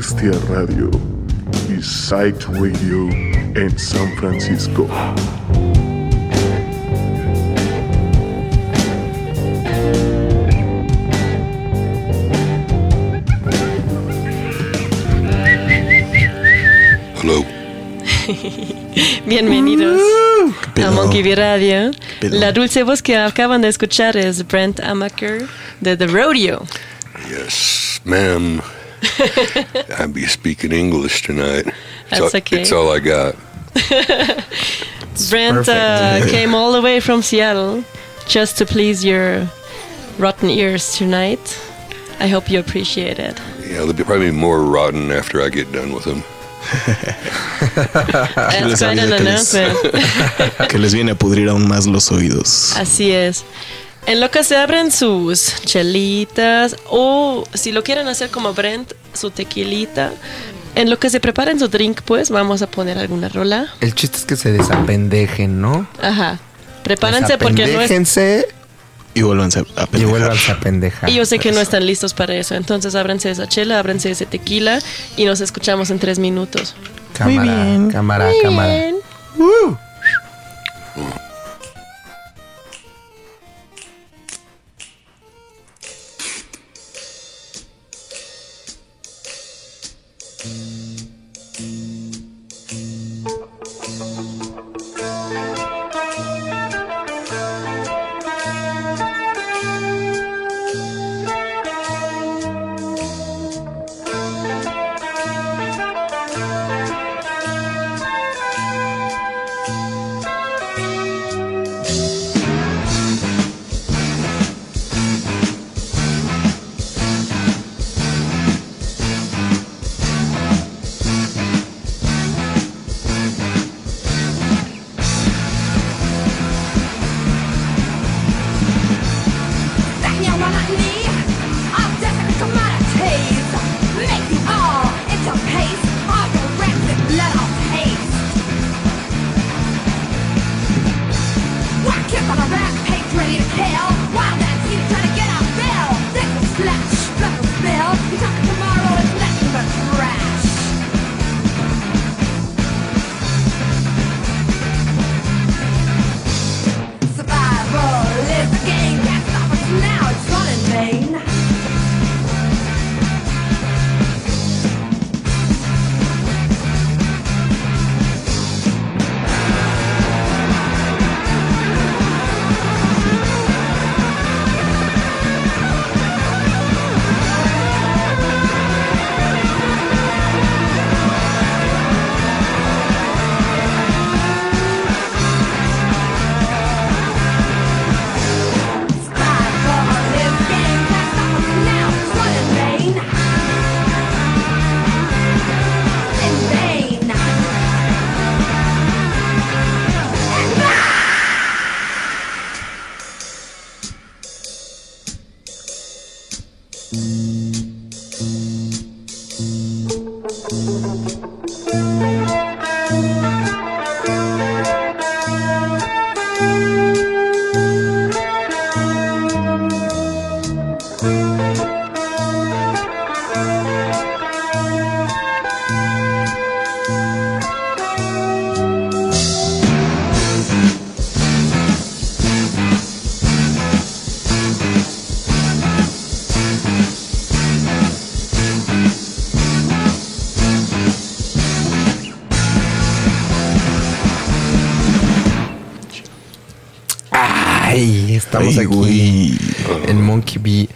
Bestia Radio y Sight Radio en San Francisco. Hello. Bienvenidos a? Monkey Bee Radio. La dulce voz que acaban de escuchar es Brent Amaker de The Rodeo. Yes, ma'am. I'll be speaking English tonight. It's That's all, okay. It's all I got. Brent uh, came all the way from Seattle just to please your rotten ears tonight. I hope you appreciate it. Yeah, there'll be probably more rotten after I get done with them. That's les quite an avisa que les- announcement. que les viene a pudrir aún más los oídos. Así es. En lo que se abren sus chelitas o si lo quieren hacer como Brent, su tequilita. En lo que se preparen su drink, pues vamos a poner alguna rola. El chiste es que se desapendejen, ¿no? Ajá. Prepárense porque no es... Y vuelvan a y pendejar. vuelvanse a pendejar. Y yo sé que no están listos para eso. Entonces ábranse esa chela, ábranse ese tequila y nos escuchamos en tres minutos. Cámara, Muy bien. cámara, Muy cámara. bien. Survival estamos aquí güey. en Monkey Bee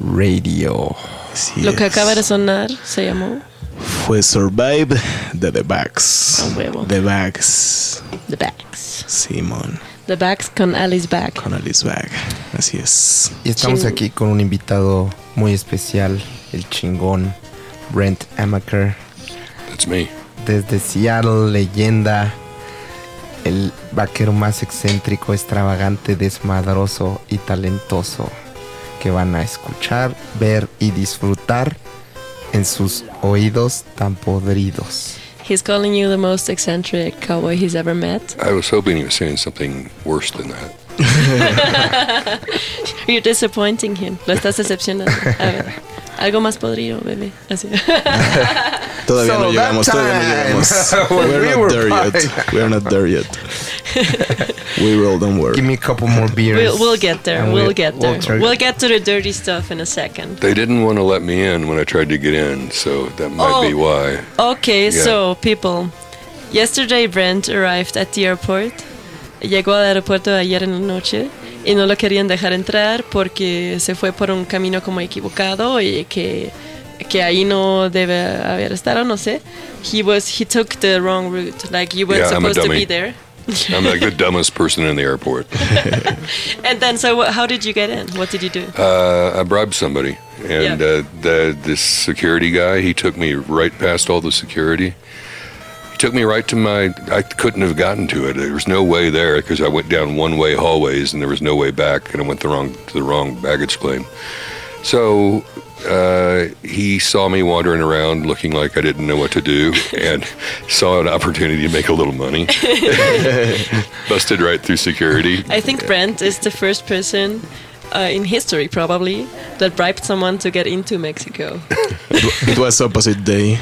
Radio. Así Lo que es. acaba de sonar se llamó Fue Survive de The Backs. A huevo. The Backs. The Backs. Simón. The Backs con Alice Back. Con Alice Bag. Así es. Y estamos Ching. aquí con un invitado muy especial, el chingón Brent Amaker, That's me. desde Seattle, leyenda, el vaquero más excéntrico, extravagante, desmadroso y talentoso que van a escuchar, ver y disfrutar en sus oídos tan podridos. He's calling you the most eccentric cowboy he's ever met. I was hoping he was saying something worse than that. You're disappointing him. Lo estás decepcionando. A ver, algo más podrido, bebé. Así. Todavía So no llegamos, that todavía no time, llegamos. We're we not were there yet. We're not there yet. we will, don't worry. Give me a couple more beers. We'll, we'll get there. and We'll get there. try- We'll get to the dirty stuff in a second. They didn't want to let me in when I tried to get in, so that might be Oh. why. Okay, Yeah. so people, yesterday Brent arrived at the airport. Llegó al aeropuerto ayer en la noche y no lo querían dejar entrar porque se fue por un camino como equivocado y que que ahí no debe haber estado, no sé. He was he took the wrong route. Like you weren't Yeah, supposed to be there. I'm like the dumbest person in the airport. And then so how did you get in? What did you do? Uh, I bribed somebody, and Yeah. uh, the this security guy he took me right past all the security. He took me right to my. I couldn't have gotten to it. There was no way there because I went down one way hallways and there was no way back, and I went the wrong to the wrong baggage claim. So uh, he saw me wandering around looking like I didn't know what to do, and saw an opportunity to make a little money. Busted right through security. I think Brent is the first person uh, in history, probably, that bribed someone to get into Mexico. It was opposite day.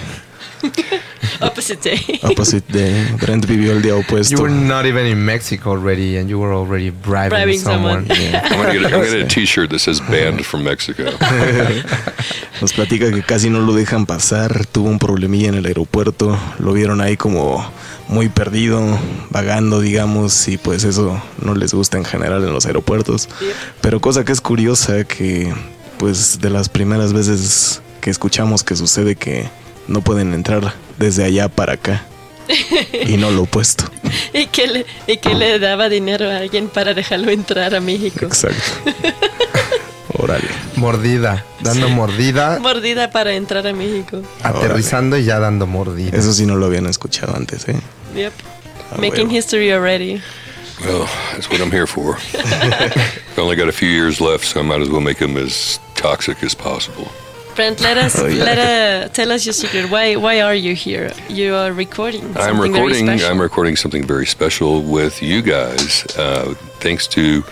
Opposite day. Opposite day. Brent vivió el día You opuesto. were not even in Mexico already, and you were already bribing, Bribing someone. someone. Yeah. I'm gonna get a, gonna get a T-shirt that says "Banned from Mexico." Nos platica que casi no lo dejan pasar, tuvo un problemilla en el aeropuerto, lo vieron ahí como muy perdido, vagando, digamos, y pues eso no les gusta en general en los aeropuertos. Pero cosa que es curiosa que pues de las primeras veces que escuchamos que sucede que no pueden entrar desde allá para acá y no lo opuesto. y, que le, y que le daba dinero a alguien para dejarlo entrar a México. Exacto. Órale. Mordida, dando mordida, Mordida para entrar a México. aterrizando y ya dando mordida. Eso sí no lo habían escuchado antes, ¿eh? Yep. Ah, Making history already. Well, that's what I'm here for. I only got a few years left, so I might as well make them as toxic as possible. Brent, let us Oh, yeah. let uh, tell us your secret. Why why are you here? You are recording. I'm recording. I'm recording something very special with you guys, uh, thanks to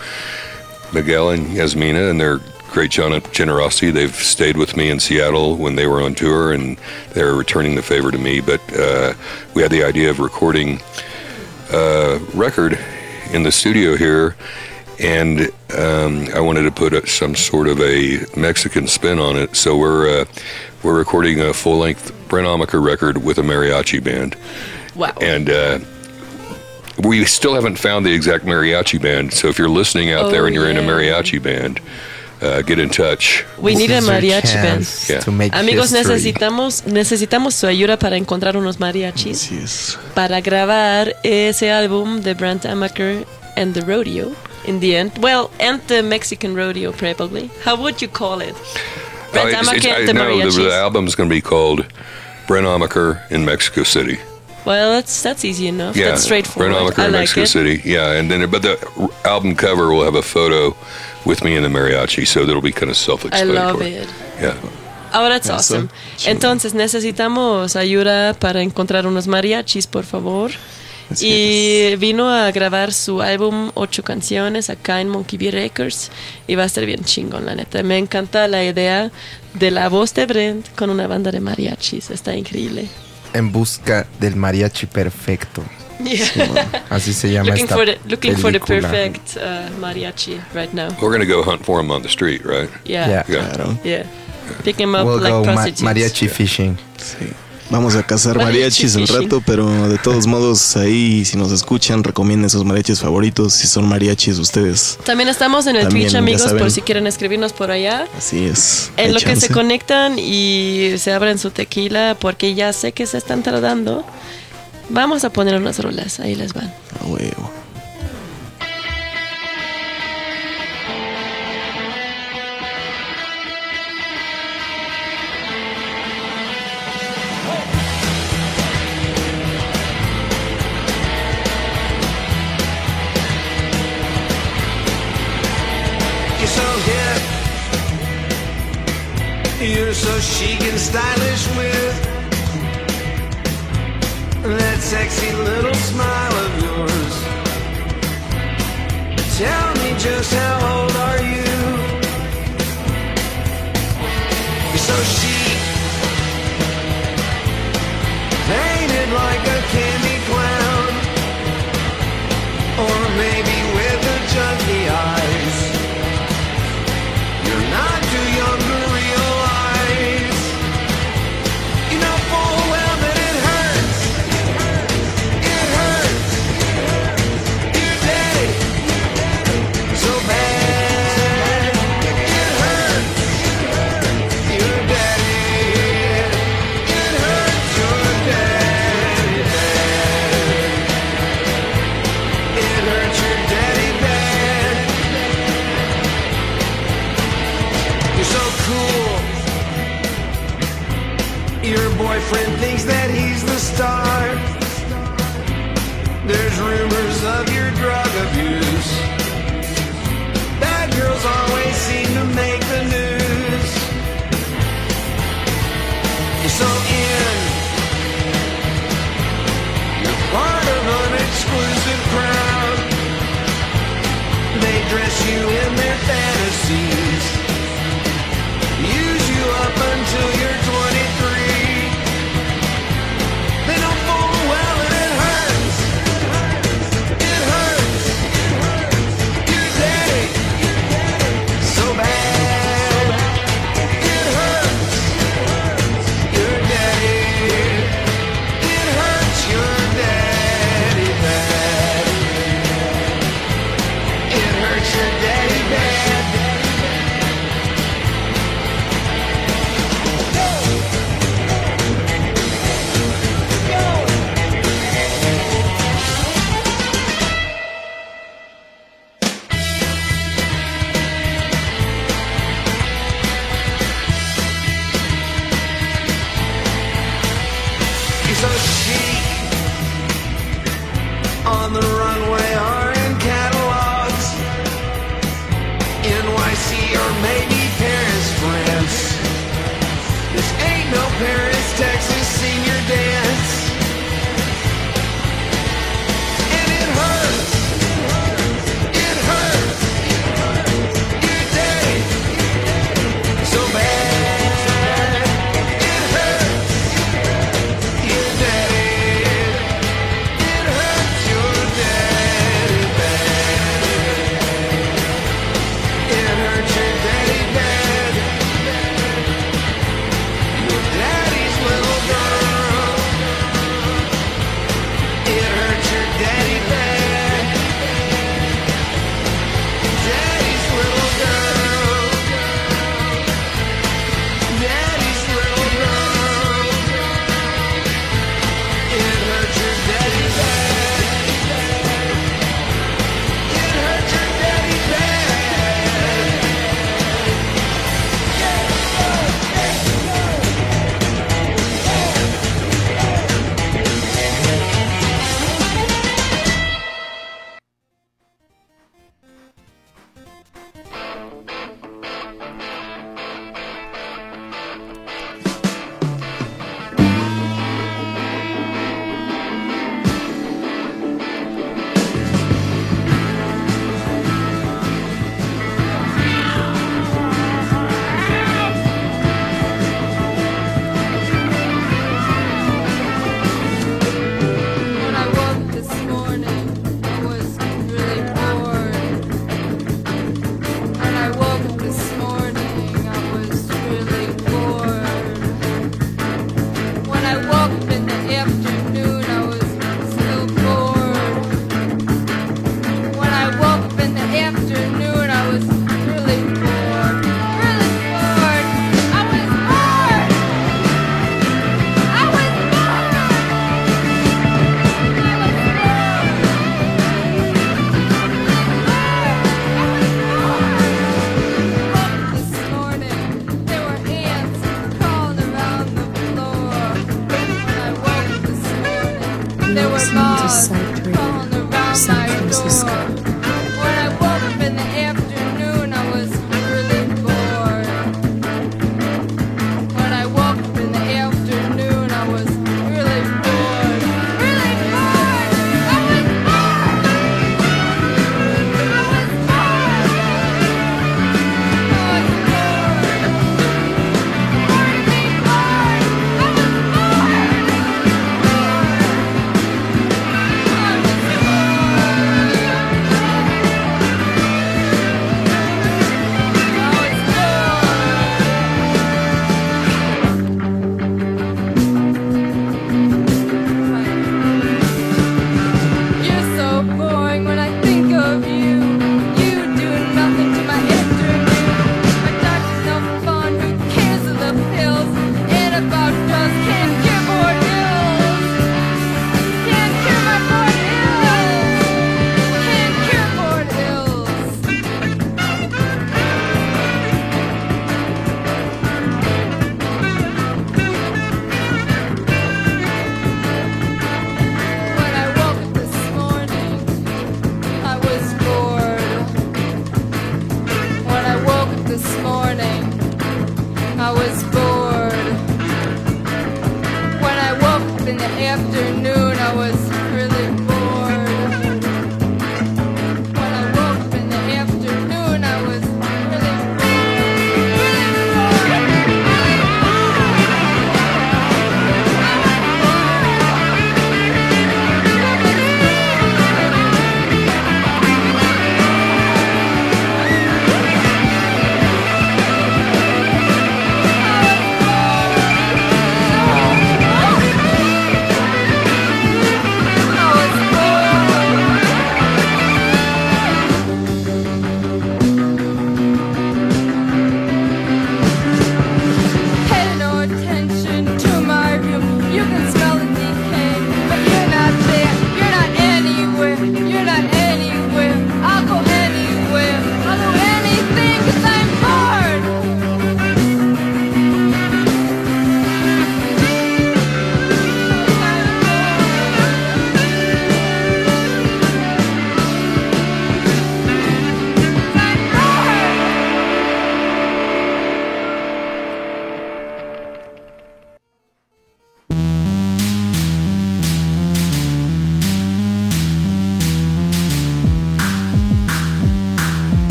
Miguel and Yasmina and their great gen- generosity. They've stayed with me in Seattle when they were on tour, and they're returning the favor to me. But uh, we had the idea of recording a record in the studio here, and um, I wanted to put a, some sort of a Mexican spin on it. So we're uh, we're recording a full length Brent Amaker record with a mariachi band wow. and uh, we still haven't found the exact mariachi band. So if you're listening out Oh, there and you're in a mariachi band, uh, get in touch. we need a This is your mariachi band. Yeah. to make Amigos, history. necesitamos necesitamos su ayuda para encontrar unos mariachis para grabar ese álbum de Brent Amaker and the Rodeo. In the end, well, and the Mexican Rodeo probably. How would you call it? Brent Uh, it's- it's- and I the know the, mariachis. the album's going to be called Brent Amaker in Mexico City. Well, that's that's easy enough. Yeah, that's straightforward. Brent Amaker in like Mexico it. City. Yeah, and then but the album cover will have a photo with me in the mariachi, so that'll be kind of self-explanatory. I love it. Yeah. Oh, that's Eso, awesome. chingón. Entonces necesitamos ayuda para encontrar unos mariachis, por favor. Así y vino a grabar su álbum ocho canciones acá en Monkey Bee Records y va a estar bien chingón, la neta. Me encanta la idea de la voz de Brent con una banda de mariachis. Está increíble. En busca del mariachi perfecto. Así se llama looking esta for the looking for the perfect uh, mariachi right now. We're going to go hunt for him on the street, right? Yeah. Yeah. Yeah. Claro. Yeah. Pick him up We'll like go ma- prostitutes. mariachi fishing. Sí. Vamos a cazar Mariachi mariachis fishing. rato, pero de todos modos ahí si nos escuchan recomienden sus mariachis favoritos, si son mariachis ustedes. También estamos en el También, Twitch, amigos, por si quieren escribirnos por allá. Así es. En lo que se conectan y se abren su tequila, porque ya sé que se están tardando. Vamos a poner unas rolas, ahí les van. A huevo. she can stylish with that sexy little smile of yours. Tell me just how.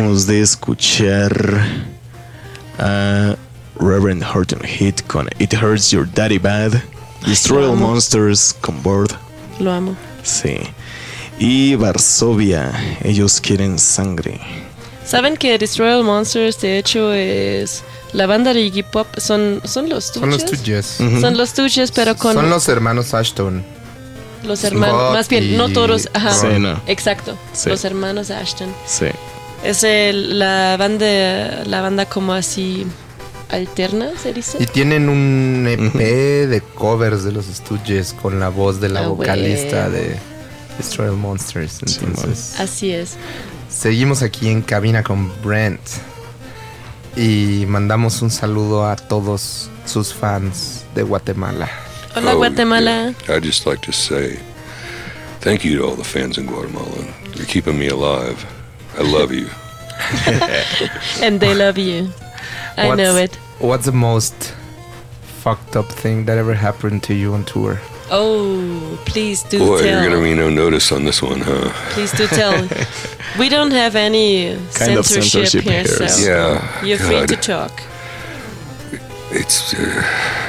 Acabamos de escuchar a Reverend Horton Heat con It Hurts Your Daddy Bad. Destroy All. Monsters con Board. Lo amo. Sí. Y Varsovia. Ellos quieren sangre. ¿Saben que Destroy All Monsters de hecho es la banda de Iggy Pop? Son, son los Son los tuyos. Son los Stooges, pero con Son los hermanos Ashton. los hermanos. Scott Más bien, no todos. Ajá. Sí, no. Exacto. Sí. Los hermanos Ashton. Sí. Es el- la banda, la banda como así alterna, se dice. Y tienen un EP de covers de los Stooges con la voz de la Ah, vocalista de Destroy Monsters. Entonces, Así es. seguimos aquí en cabina con Brent. Y mandamos un saludo a todos sus fans de Guatemala. Hola Oh, Guatemala. yeah. I'd just like to say thank you to all the fans in Guatemala. You're keeping me alive. I love you. And they love you. I What's- know it. What's the most fucked up thing that ever happened to you on tour? Oh, please do Boy, tell. you're gonna be no notice on this one, huh? Please do tell. we don't have any Kind censorship, censorship here, here, so Yeah, you're free to talk. It's uh, where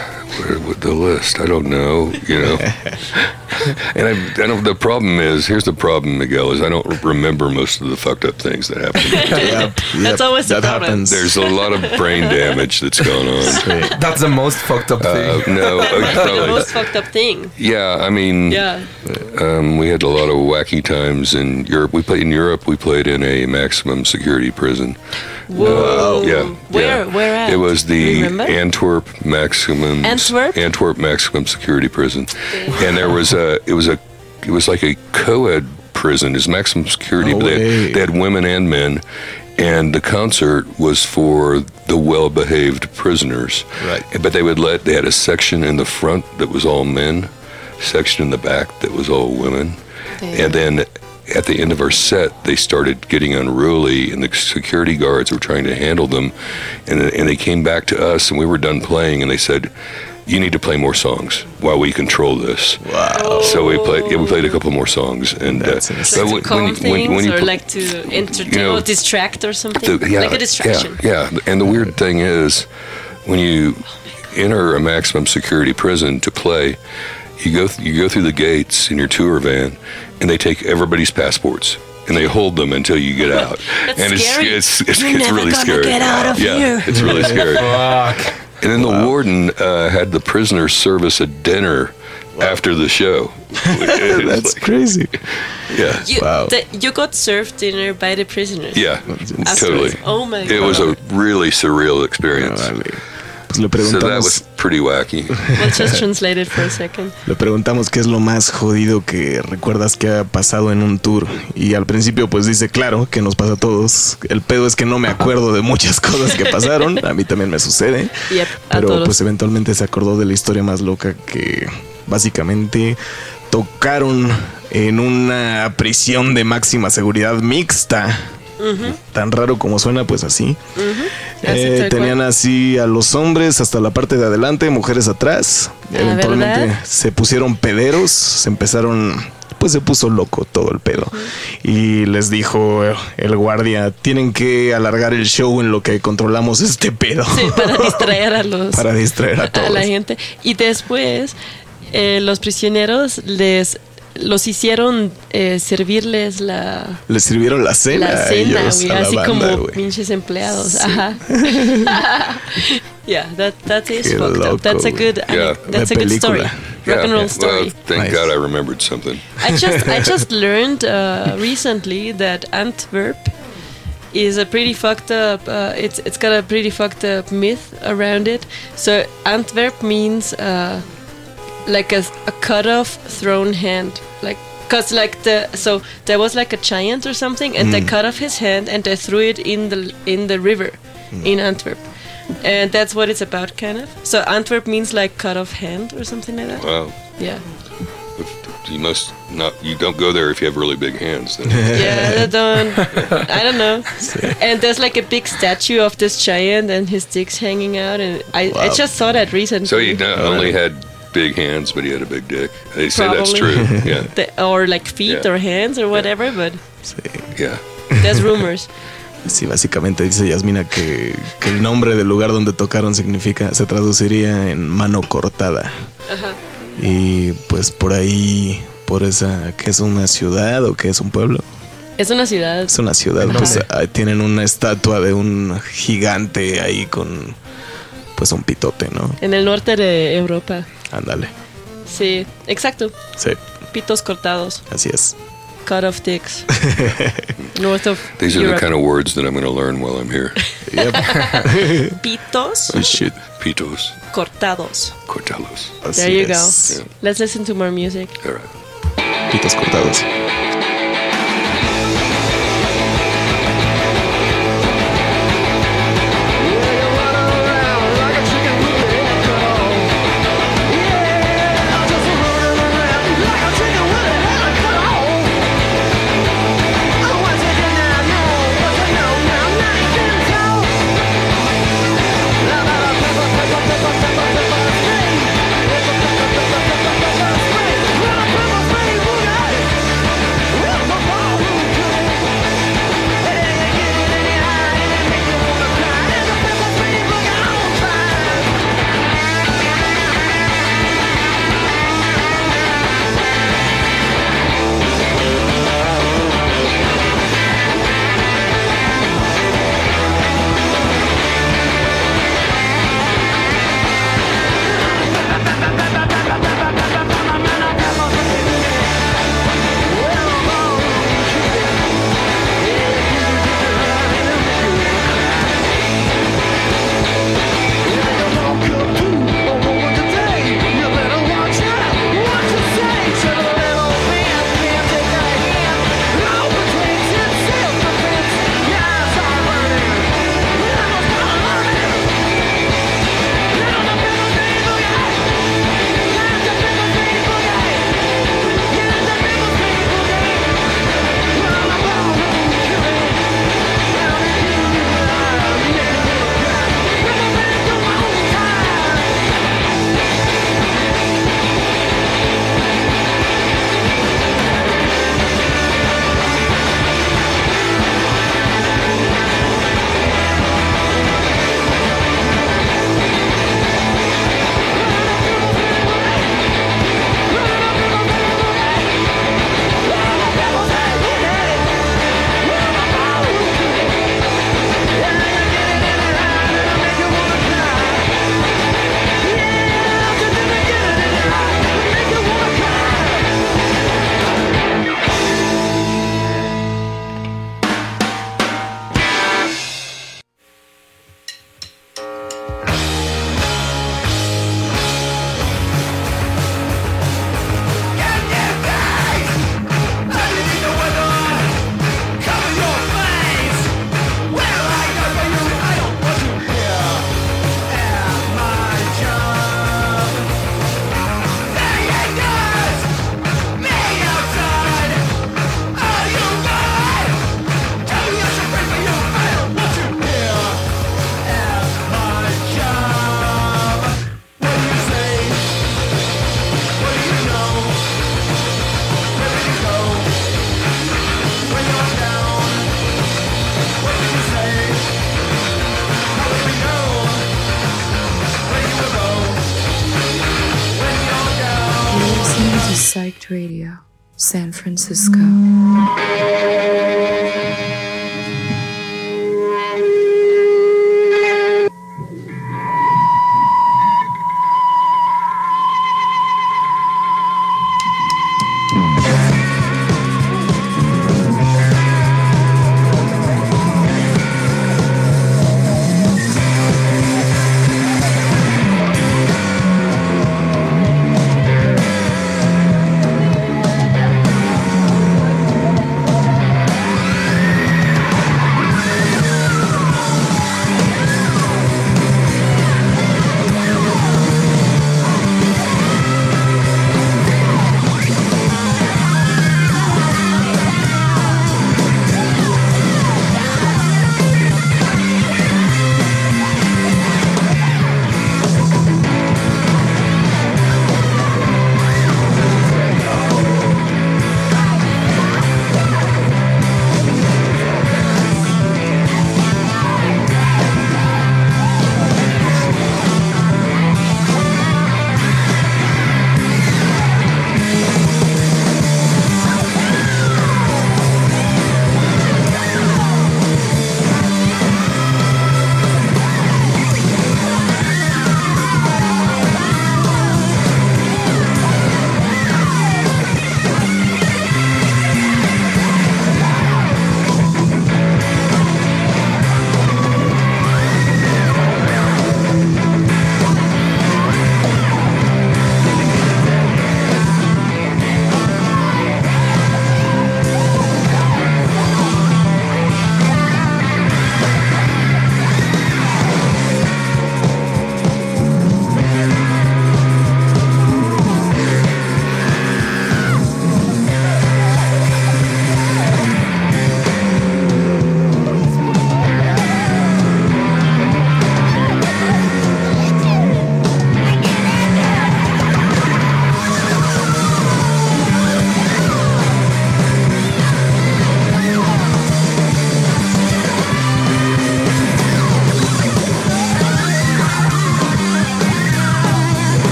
with the list. I don't know, you know. and I, I don't. The problem is, here's the problem, Miguel, is I don't remember most of the fucked up things that happened. Yep, That's yep, always the that problem. happens. There's a lot of brain damage that's going gone on. That's the most fucked up Uh, thing. no, the most fucked up thing. Yeah, I mean, Yeah. Um, we had a lot of wacky times in Europe. We played in Europe. We played in a maximum security prison. Whoa. Uh, yeah. Where? yeah. Where at? It was the Antwerp maximum. Antwerp? Antwerp maximum security prison, and there was a. It was a. It was like a co-ed prison. It's maximum security, No but they had, oh, they had women and men. And the concert was for the well-behaved prisoners. Right. But they would let. They had a section in the front that was all men, section in the back that was all women. And then at the end of our set, they started getting unruly, and the security guards were trying to handle them. And, and they came back to us, and we were done playing, and they said, "You need to play more songs while we control this." Wow. So we played. Yeah, we played a couple more songs, and That's uh, insane. Like when- calm when- things when- when you or pl- like to entertain you know, or distract or something? the- yeah, like a distraction. Yeah, yeah. And the weird thing is, when you enter a maximum security prison to play, you go th- you go through the gates in your tour van, and they take everybody's passports. And they hold them until you get out, That's and it's scary. it's it's, You're it's never really gonna scary. get out of yeah, here. it's really scary. Fuck. And then the warden uh, had the prisoners service a dinner after the show. That's like- crazy. yeah, You, Wow. the, you got served dinner by the prisoners. yeah, Afterwards. totally. Oh my god. It was a really surreal experience. Órale. Pues le So that preguntamos, was pretty wacky. We'll just translate it for a second. le preguntamos qué es lo más jodido que recuerdas que ha pasado en un tour. Y al principio pues dice, claro, que nos pasa a todos. El pedo es que no me acuerdo de muchas cosas que pasaron. A mí también me sucede. Yep, a Pero todos. pues eventualmente se acordó de la historia más loca que básicamente tocaron en una prisión de máxima seguridad mixta Tan raro como suena, pues así. Eh, tenían cual. así a los hombres hasta la parte de adelante, mujeres atrás. Ah, Eventualmente ¿verdad? se pusieron pederos, se empezaron, pues se puso loco todo el pedo. Y les dijo el guardia, tienen que alargar el show en lo que controlamos este pedo. Sí, para distraer a los Para distraer a todos. la gente. Y después eh, los prisioneros les los hicieron eh, servirles la, Les sirvieron la cena, la a cena, ellos, güey, a la así banda, como güey. pinches empleados. Ajá. yeah, that that is Qué fucked loco, up. That's a good Yeah. that's a good story. película. Rock and roll Well, story. thank Nice. God I remembered something. I just I just learned uh, recently that Antwerp is a pretty fucked up. Uh, it's it's got a pretty fucked up myth around it. So Antwerp means uh, like a, a cut off thrown hand, like. Cause like the so there was like a giant or something, and they mm. cut off his hand and they threw it in the in the river mm. in Antwerp, and that's what it's about, kind of. So Antwerp means like cut off hand or something like that. Wow. Yeah. You must not. You don't go there if you have really big hands. Then. Yeah, I don't. I don't know. And there's like a big statue of this giant, and his dick's hanging out. And I, I just saw that recently. so you not only had big hands, but he had a big dick. They say that's Probably. true. Yeah. The- or like feet Yeah. or hands or whatever, but Sí. Yeah. there's rumors. Sí, básicamente dice Yasmina que, que el nombre del lugar donde tocaron significa, se traduciría en mano cortada. Y pues por ahí, por esa, que es una ciudad o que es un pueblo. Es una ciudad. Es una ciudad, pues ahí tienen una estatua de un gigante ahí con pues un pitote, ¿no? En el norte de Europa. Ándale. Sí, exacto. Sí, Pitos cortados. así es. Cut off dicks. North of These are the kind of words that I'm going to learn while I'm here. Yep. Pitos Oh, shit. Pitos, cortados. cortalos. Así There you es. go. Let's listen to more music. All right. Pitos cortados.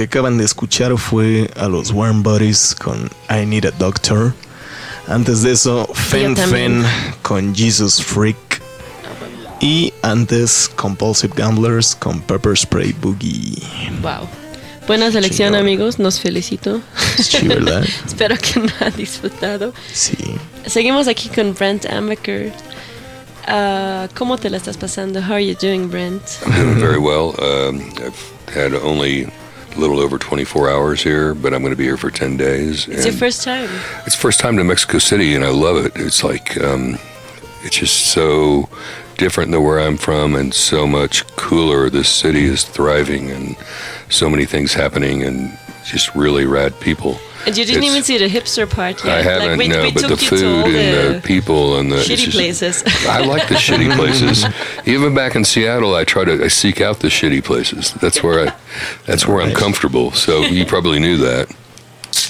Que acaban de escuchar fue a los Warm Bodies con I Need a Doctor. Antes de eso, Fen. Fen con Jesus Freak. Y antes, Compulsive Gamblers con Pepper Spray Boogie. Wow. Buena selección, Chingón. amigos. Nos felicito. Sí, ¿verdad? Espero que no han disfrutado. Sí. Seguimos aquí con Brent Amaker. Ah, ¿Cómo te la estás pasando? How are you doing, Brent? I'm doing very well. Um, I've had only little over 24 hours here, but I'm going to be here for 10 days. It's your first time. It's first time to Mexico City, and I love it. It's like um, it's just so different than where I'm from, and so much cooler. This city is thriving, and so many things happening, and just really rad people. And you didn't It's- even see the hipster part yet. I haven't, like, we, no, we but took the you food to and the the people and the shitty just- places. I like the shitty places. Even back in Seattle, I try to I seek out the shitty places. That's where I, that's where I'm comfortable. So you probably knew that.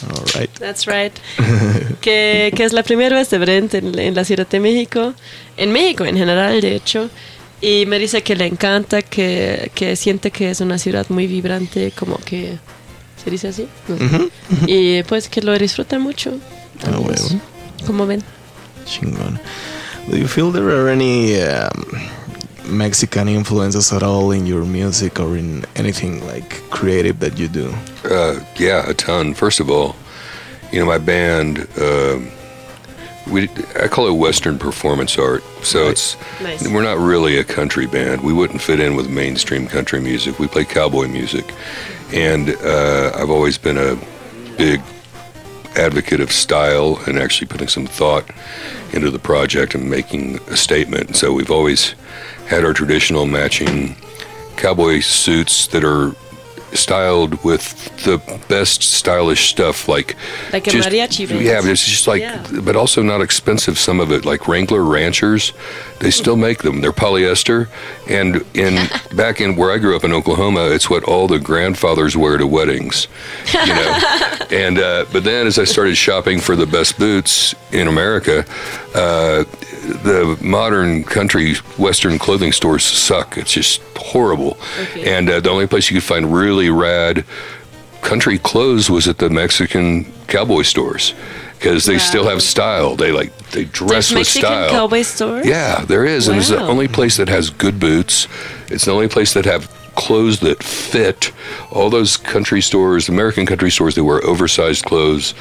All right. That's right. que, que es la primera vez de Brent en, en la Ciudad de México, en México en general, de hecho. Y me dice que le encanta, que, que siente que es una ciudad muy vibrante, como que... ¿Se dice así? No sé. Y pues que lo disfruta mucho. Ah, huevo. Como ven. Chingón. Do you feel there are any um, Mexican influences at all in your music or in anything like creative that you do? Uh, yeah, a ton. First of all, you know my band. um we I call it Western performance art. So it's Nice. we're not really a country band. We wouldn't fit in with mainstream country music. We play cowboy music, and uh, I've always been a big advocate of style and actually putting some thought into the project and making a statement. So we've always had our traditional matching cowboy suits that are styled with the best stylish stuff, like Like a just- mariachi band. Yeah, but it's just like, Yeah. but also not expensive. Some of it, like Wrangler Ranchers, they still make them. They're polyester, and in back in where I grew up in Oklahoma, it's what all the grandfathers wear to weddings, you know. and uh, but then as I started shopping for the best boots in America, uh, the modern country western clothing stores suck. It's just horrible. Okay. And uh, the only place you could find really rad country clothes was at the Mexican cowboy stores because they still have style. They like they dress There's with Mexican style. cowboy stores? Yeah, there is, and it's the only place that has good boots. It's the only place that have clothes that fit. All those country stores, American country stores, they wear oversized clothes.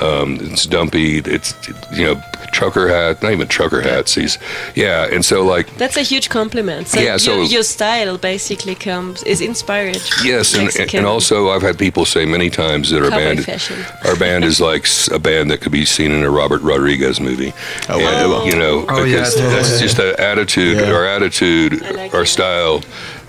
Um, it's dumpy. It's you know trucker hat, not even trucker hats. He's yeah, and so like That's a huge compliment. So, Yeah, so- your, your style basically comes is inspired. Yes, and, and, Mexican and also I've had people say many times that our cowboy band, fashion. our band is like a band that could be seen in a Robert Rodriguez movie. Oh, and, wow. you know, Oh, because yeah. that's just the attitude, Yeah. our attitude, like our it. style.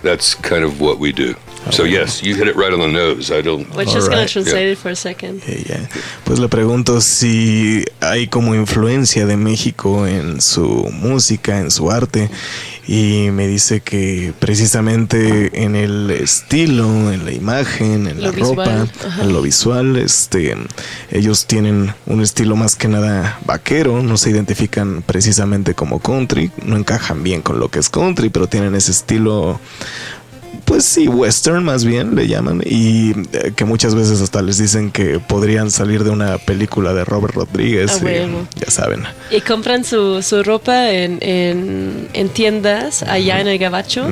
That's kind of what we do. So yes, you hit it right on the nose. I don't. We're just gonna Alright. translate it for a second. Ella. Pues le pregunto si hay como influencia de México en su música, en su arte. Y me dice que precisamente en el estilo, en la imagen, en Lo la ropa, visual, ajá. en lo visual, este, ellos tienen un estilo más que nada vaquero, no se identifican precisamente como country, no encajan bien con lo que es country, pero tienen ese estilo pues sí, western más bien le llaman y eh, que muchas veces hasta les dicen que podrían salir de una película de Robert Rodríguez. A y ya saben. Y compran su, su ropa en, en, en tiendas allá en el Gabacho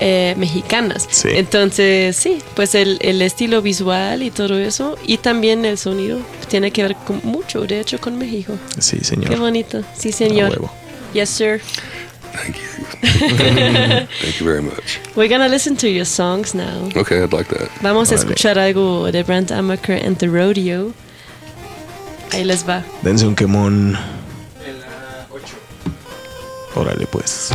eh, mexicanas. Sí. Entonces, sí, pues el, el estilo visual y todo eso, y también el sonido, tiene que ver con mucho, de hecho, con México. Sí, señor. Qué bonito. Sí, señor. Yes, sir. Thank you. Thank you very much. We're gonna listen to your songs now. Okay, I'd like that. Vamos a escuchar algo de Brent Amaker and the Rodeo. Ahí les va. Dense un quemón. Órale pues.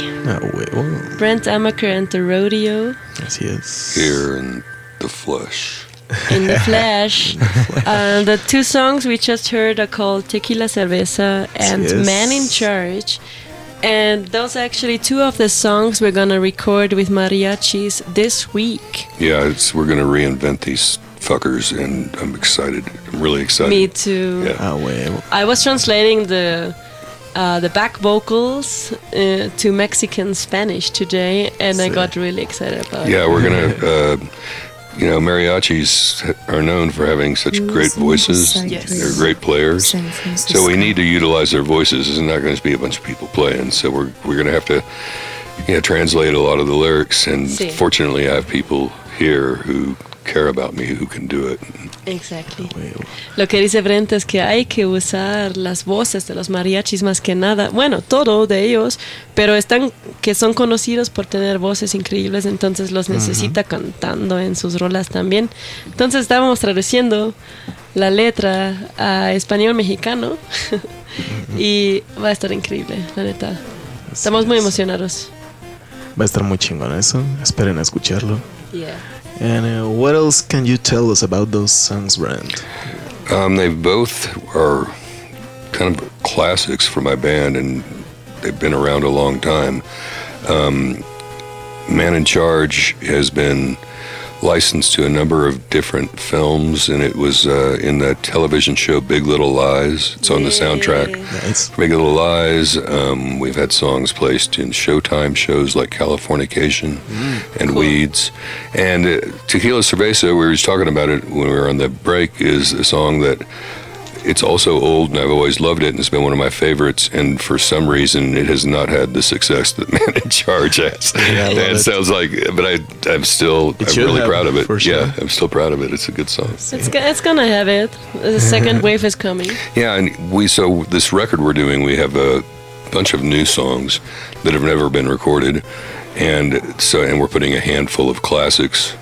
Ay, güey. Ah, huevo. Brent Amaker and the Rodeo Así es. Here in the flesh. in the flesh. uh, the two songs we just heard are called Tequila Cerveza and Yes. Man in Charge. And those are actually two of the songs we're gonna record with mariachis this week. Yeah, it's, we're gonna reinvent these fuckers, and I'm excited. I'm really excited. Me too. Yeah. Ah, huevo. I was translating the uh, the back vocals uh, to Mexican Spanish today, and I got really excited about Yeah, it. Yeah, we're gonna. Uh, you know, mariachis are known for having such great voices. Yes. They're great players. So we need to utilize their voices. It's not going to be a bunch of people playing. So we're we're going to have to, you know, translate a lot of the lyrics. And Sí. fortunately, I have people here who care about me who can do it. Exactly. Huevo. Lo que dice Brent es que hay que usar las voces de los mariachis más que nada. Bueno, todo de ellos, pero están que son conocidos por tener voces increíbles, entonces los necesita cantando en sus rolas también. Entonces estábamos traduciendo la letra a español mexicano y va a estar increíble, la neta. Estamos muy emocionados. Va a estar muy chingón eso. Esperen a escucharlo. Yeah. And uh, what else can you tell us about those songs, Brent? Um, they both are kind of classics for my band, and they've been around a long time. Um, Man in Charge has been licensed to a number of different films, and it was uh, in the television show Big Little Lies. It's on the soundtrack. Nice. Big Little Lies. Um, we've had songs placed in Showtime shows like Californication and Weeds. And uh, Tequila Cerveza, we were just talking about it when we were on the break, is a song that it's also old and I've always loved it and it's been one of my favorites. And for some reason, it has not had the success that Man in Charge has. Yeah, I love it it. sounds like, but I, I'm still, It I'm really proud of it. sure. Yeah, I'm still proud of it. It's a good song. It's, it's gonna have it. The second wave is coming. Yeah, and we so this record we're doing, we have a bunch of new songs that have never been recorded, and so and we're putting a handful of classics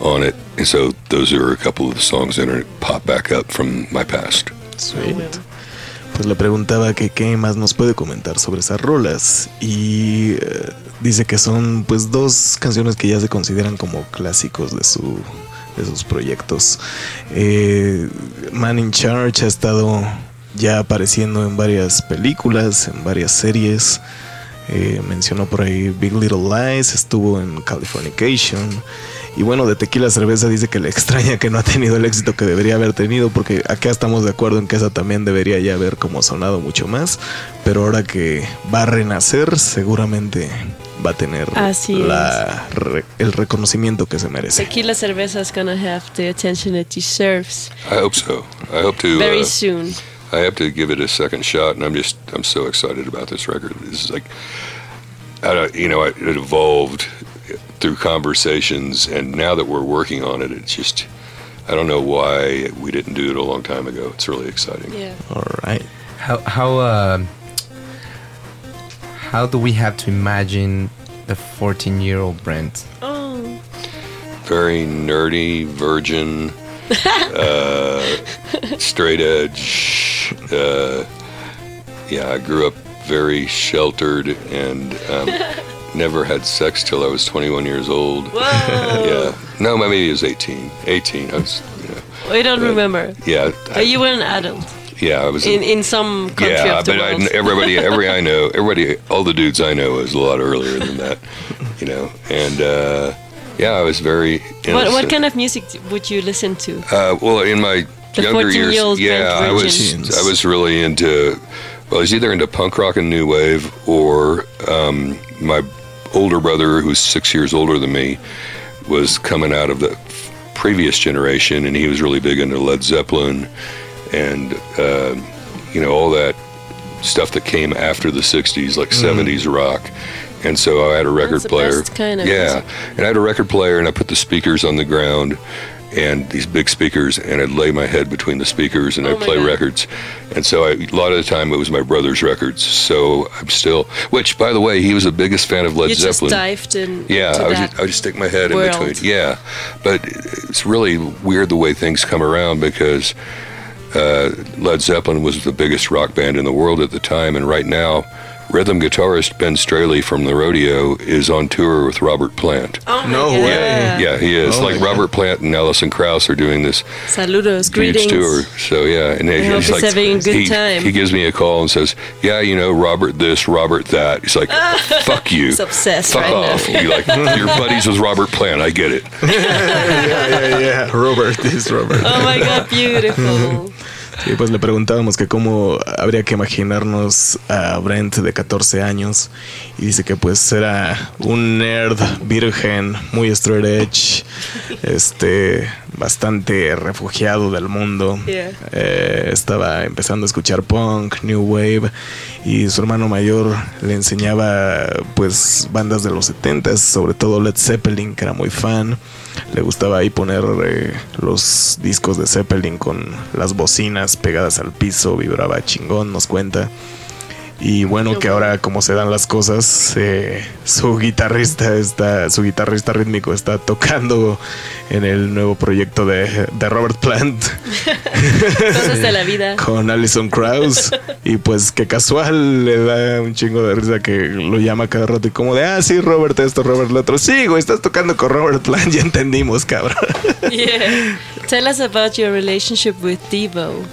on it. And so those are a couple of the songs that are pop back up from my past. Sweet. Pues le preguntaba que qué más nos puede comentar sobre esas rolas y eh, dice que son pues dos canciones que ya se consideran como clásicos de su de sus proyectos. Eh, Man in Charge ha estado ya apareciendo en varias películas, en varias series. Eh, mencionó por ahí Big Little Lies, estuvo en Californication. Y bueno, de Tequila Cerveza dice que le extraña que no ha tenido el éxito que debería haber tenido, porque acá estamos de acuerdo en que esa también debería ya haber como sonado mucho más. Pero ahora que va a renacer, seguramente va a tener Así la re- el reconocimiento que se merece. Tequila Cerveza is gonna have the attention it deserves I hope so. I hope to. very uh, soon. I have to give it a second shot, and I'm just I'm so excited about this record. This is like, I don't, you know, it evolved through conversations, and now that we're working on it, it's just I don't know why we didn't do it a long time ago. It's really exciting. Yeah. All right. How how uh, how do we have to imagine the 14 year old Brent? Oh. Very nerdy, virgin, uh, straight edge. Uh, yeah, I grew up very sheltered and um, never had sex till I was 21 years old. Whoa. Yeah. No, maybe it was 18. 18. I was, you know, We don't Uh, remember. yeah. I, you were an adult yeah, I was. in, in some country yeah, of the but I, everybody, every I know, everybody, all the dudes I know is a lot earlier than that, you know. And uh, yeah, I was very. what, what kind of music would you listen to? Uh, well, in my The younger years, 14-year-old yeah, I was. I was really into. Well, I was either into punk rock and new wave, or um, my older brother, who's six years older than me, was coming out of the previous generation, and he was really big into Led Zeppelin, and uh, you know all that stuff that came after the '60s, like '70s rock. And so I had a record That's the player. best kind of yeah, music. and I had a record player, and I put the speakers on the ground, and these big speakers, and I'd lay my head between the speakers, and Oh I'd play God. records. And so I, a lot of the time, it was my brother's records. So I'm still, which, by the way, he was the biggest fan of Led you just Zeppelin. dived in. Yeah, I would, that. just, I would just stick my head in between. Yeah, but it's really weird the way things come around because uh, Led Zeppelin was the biggest rock band in the world at the time, and right now, rhythm guitarist Ben Straley from the Rodeo is on tour with Robert Plant. Oh my No God. way. Yeah, yeah, he is. Oh like my God. Robert Plant and Alison Krauss are doing this Saludos, huge greetings. tour. So yeah, and I hope he's he's like, having a good he, time. he gives me a call and says, "Yeah, you know, Robert this, Robert that." He's like, "Fuck you." He's obsessed Fuck right off. You like your buddies with Robert Plant. I get it. yeah, yeah, yeah. Robert is Robert. Oh my God, beautiful. Sí, pues le preguntábamos que cómo habría que imaginarnos a Brent de 14 años y dice que pues era un nerd virgen, muy straight edge, este, bastante refugiado del mundo. Yeah. Eh, estaba empezando a escuchar punk, new wave y su hermano mayor le enseñaba pues bandas de los 70s, sobre todo Led Zeppelin, que era muy fan. Le gustaba ahí poner eh, los discos de Zeppelin con las bocinas pegadas al piso, vibraba chingón, nos cuenta. Y bueno, que ahora como se dan las cosas, eh, su guitarrista está, su guitarrista rítmico está tocando en el nuevo proyecto de, de Robert Plant Cosas de la vida. con Alison Krauss y pues que casual le da un chingo de risa que lo llama cada rato y como de ah sí Robert esto Robert lo otro sí güey estás tocando con Robert Plant ya entendimos cabrón Yeah. Tell us about your relationship with Devo.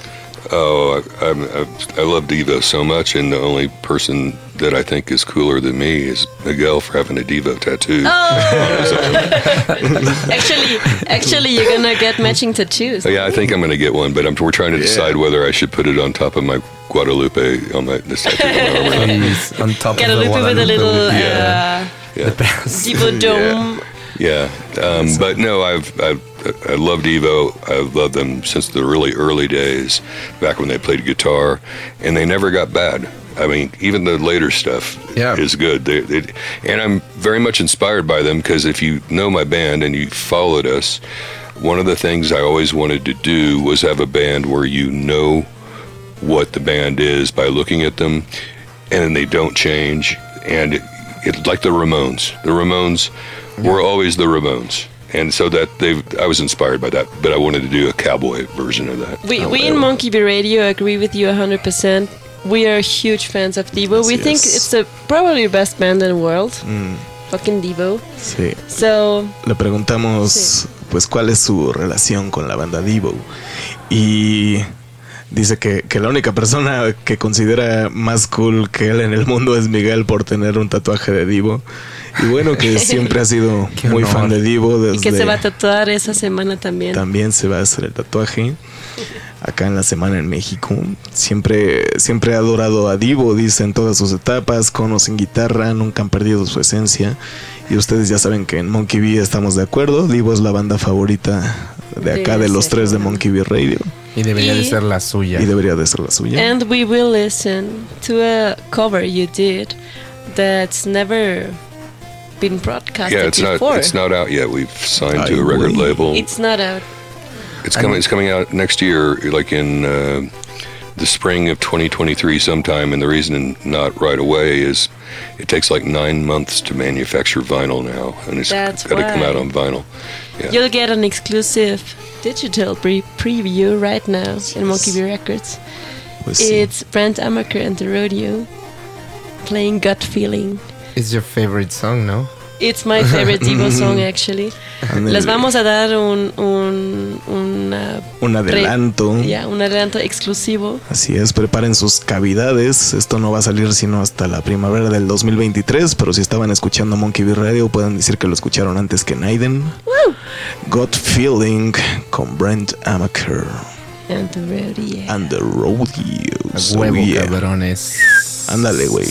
Oh, I, I'm, I, I love Devo so much, and the only person that I think is cooler than me is Miguel for having a Devo tattoo. Oh. Actually, actually, you're gonna get matching tattoos. So, yeah, I think I'm going to get one, but I'm, we're trying to decide whether I should put it on top of my Guadalupe on my this tattoo. on my arm or not. He's on top Get a of the little with a little Yeah. uh, Yeah. Devo dome. Yeah, um, but no, I've, I've I loved Devo. I've loved them since the really early days, back when they played guitar, and they never got bad. I mean, even the later stuff Yeah. is good. They, they, and I'm very much inspired by them because if you know my band and you followed us, one of the things I always wanted to do was have a band where you know what the band is by looking at them, and they don't change. And it, it like the Ramones. The Ramones were always the Ramones, and so that they I was inspired by that. But I wanted to do a cowboy version of that. We, we in Monkey Bee Radio agree with you 100%. We are huge fans of Devo. We Yes, think it's the probably the best band in the world. Fucking Devo. Sí. So, Le preguntamos, pues, cuál es su relación con la banda Devo. Y dice que, que la única persona que considera más cool que él en el mundo es Miguel por tener un tatuaje de Devo. Y bueno, que siempre ha sido Qué muy honor. fan de Devo. Desde y que se va a tatuar esa semana también. también se va a hacer el tatuaje acá en la semana en México. Siempre, siempre ha adorado a Divo, dice en todas sus etapas, con o sin guitarra, nunca han perdido su esencia. Y ustedes ya saben que en Monkey Bee estamos de acuerdo. Divo es la banda favorita de acá, de los tres de. Monkey Bee Radio. Y debería de Y- ser la suya. Y debería de ser la suya. And we will listen to a cover you did that's never been broadcasted Yeah, it's not it's not out yet. We've signed to a record güey. label. It's not out. It's coming. It's coming out next year, like in uh, the spring of 2023, sometime. And the reason not right away is it takes like nine months to manufacture vinyl now, and it's That's got to come out on vinyl. Yeah. You'll get an exclusive digital pre- preview right now in Monkey Bee Records. Pues sí. It's Brent Amaker and the Rodeo playing Gut Feeling. It's your favorite song, ¿no? It's my favorite Devo song, actually. Les vamos a dar un, un, una un adelanto. ya, un adelanto exclusivo. Así es, preparen sus cavidades. Esto no va a salir sino hasta la primavera del 2023, pero si estaban escuchando Monkey Bee Radio pueden decir que lo escucharon antes que Naiden. Got Feeling con Brent Amaker And the Rodeo. and the Rodeo. A So, huevo, yeah. cabrones. Ándale, güey.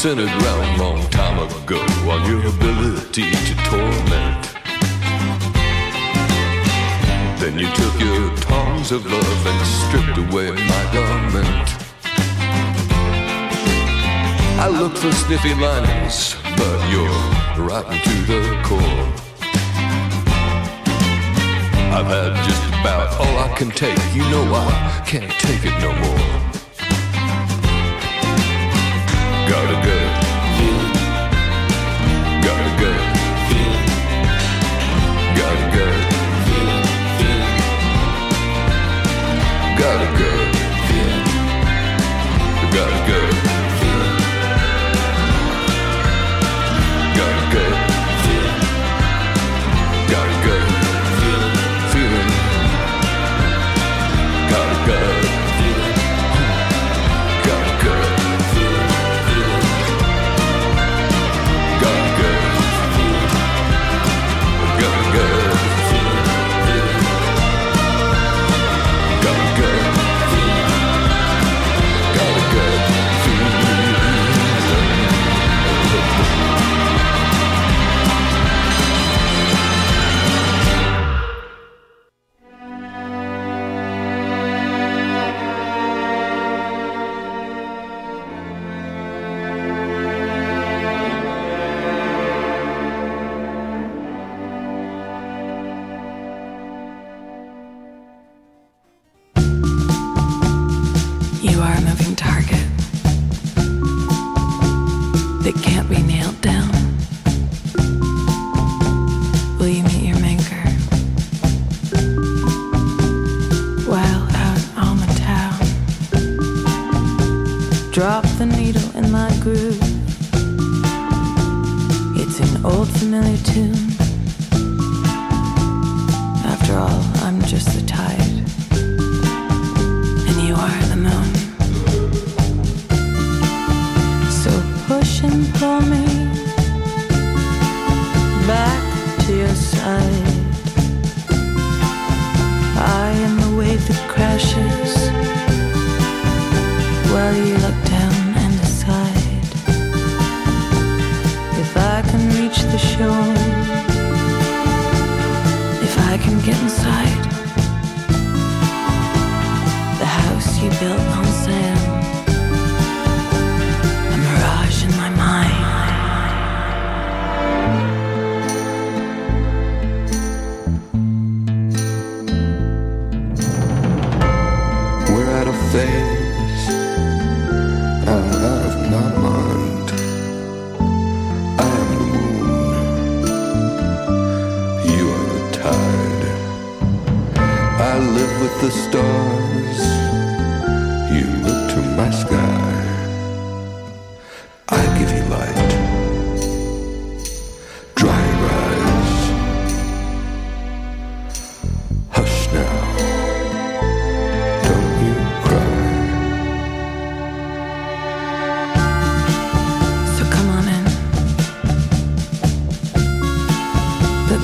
centered round long time ago on your ability to torment. Then you took your tongs of love and stripped away my garment. I looked for sniffy linings, but you're rotten to the core. I've had just about all I can take. You know I can't take it no more. Got a gotta go.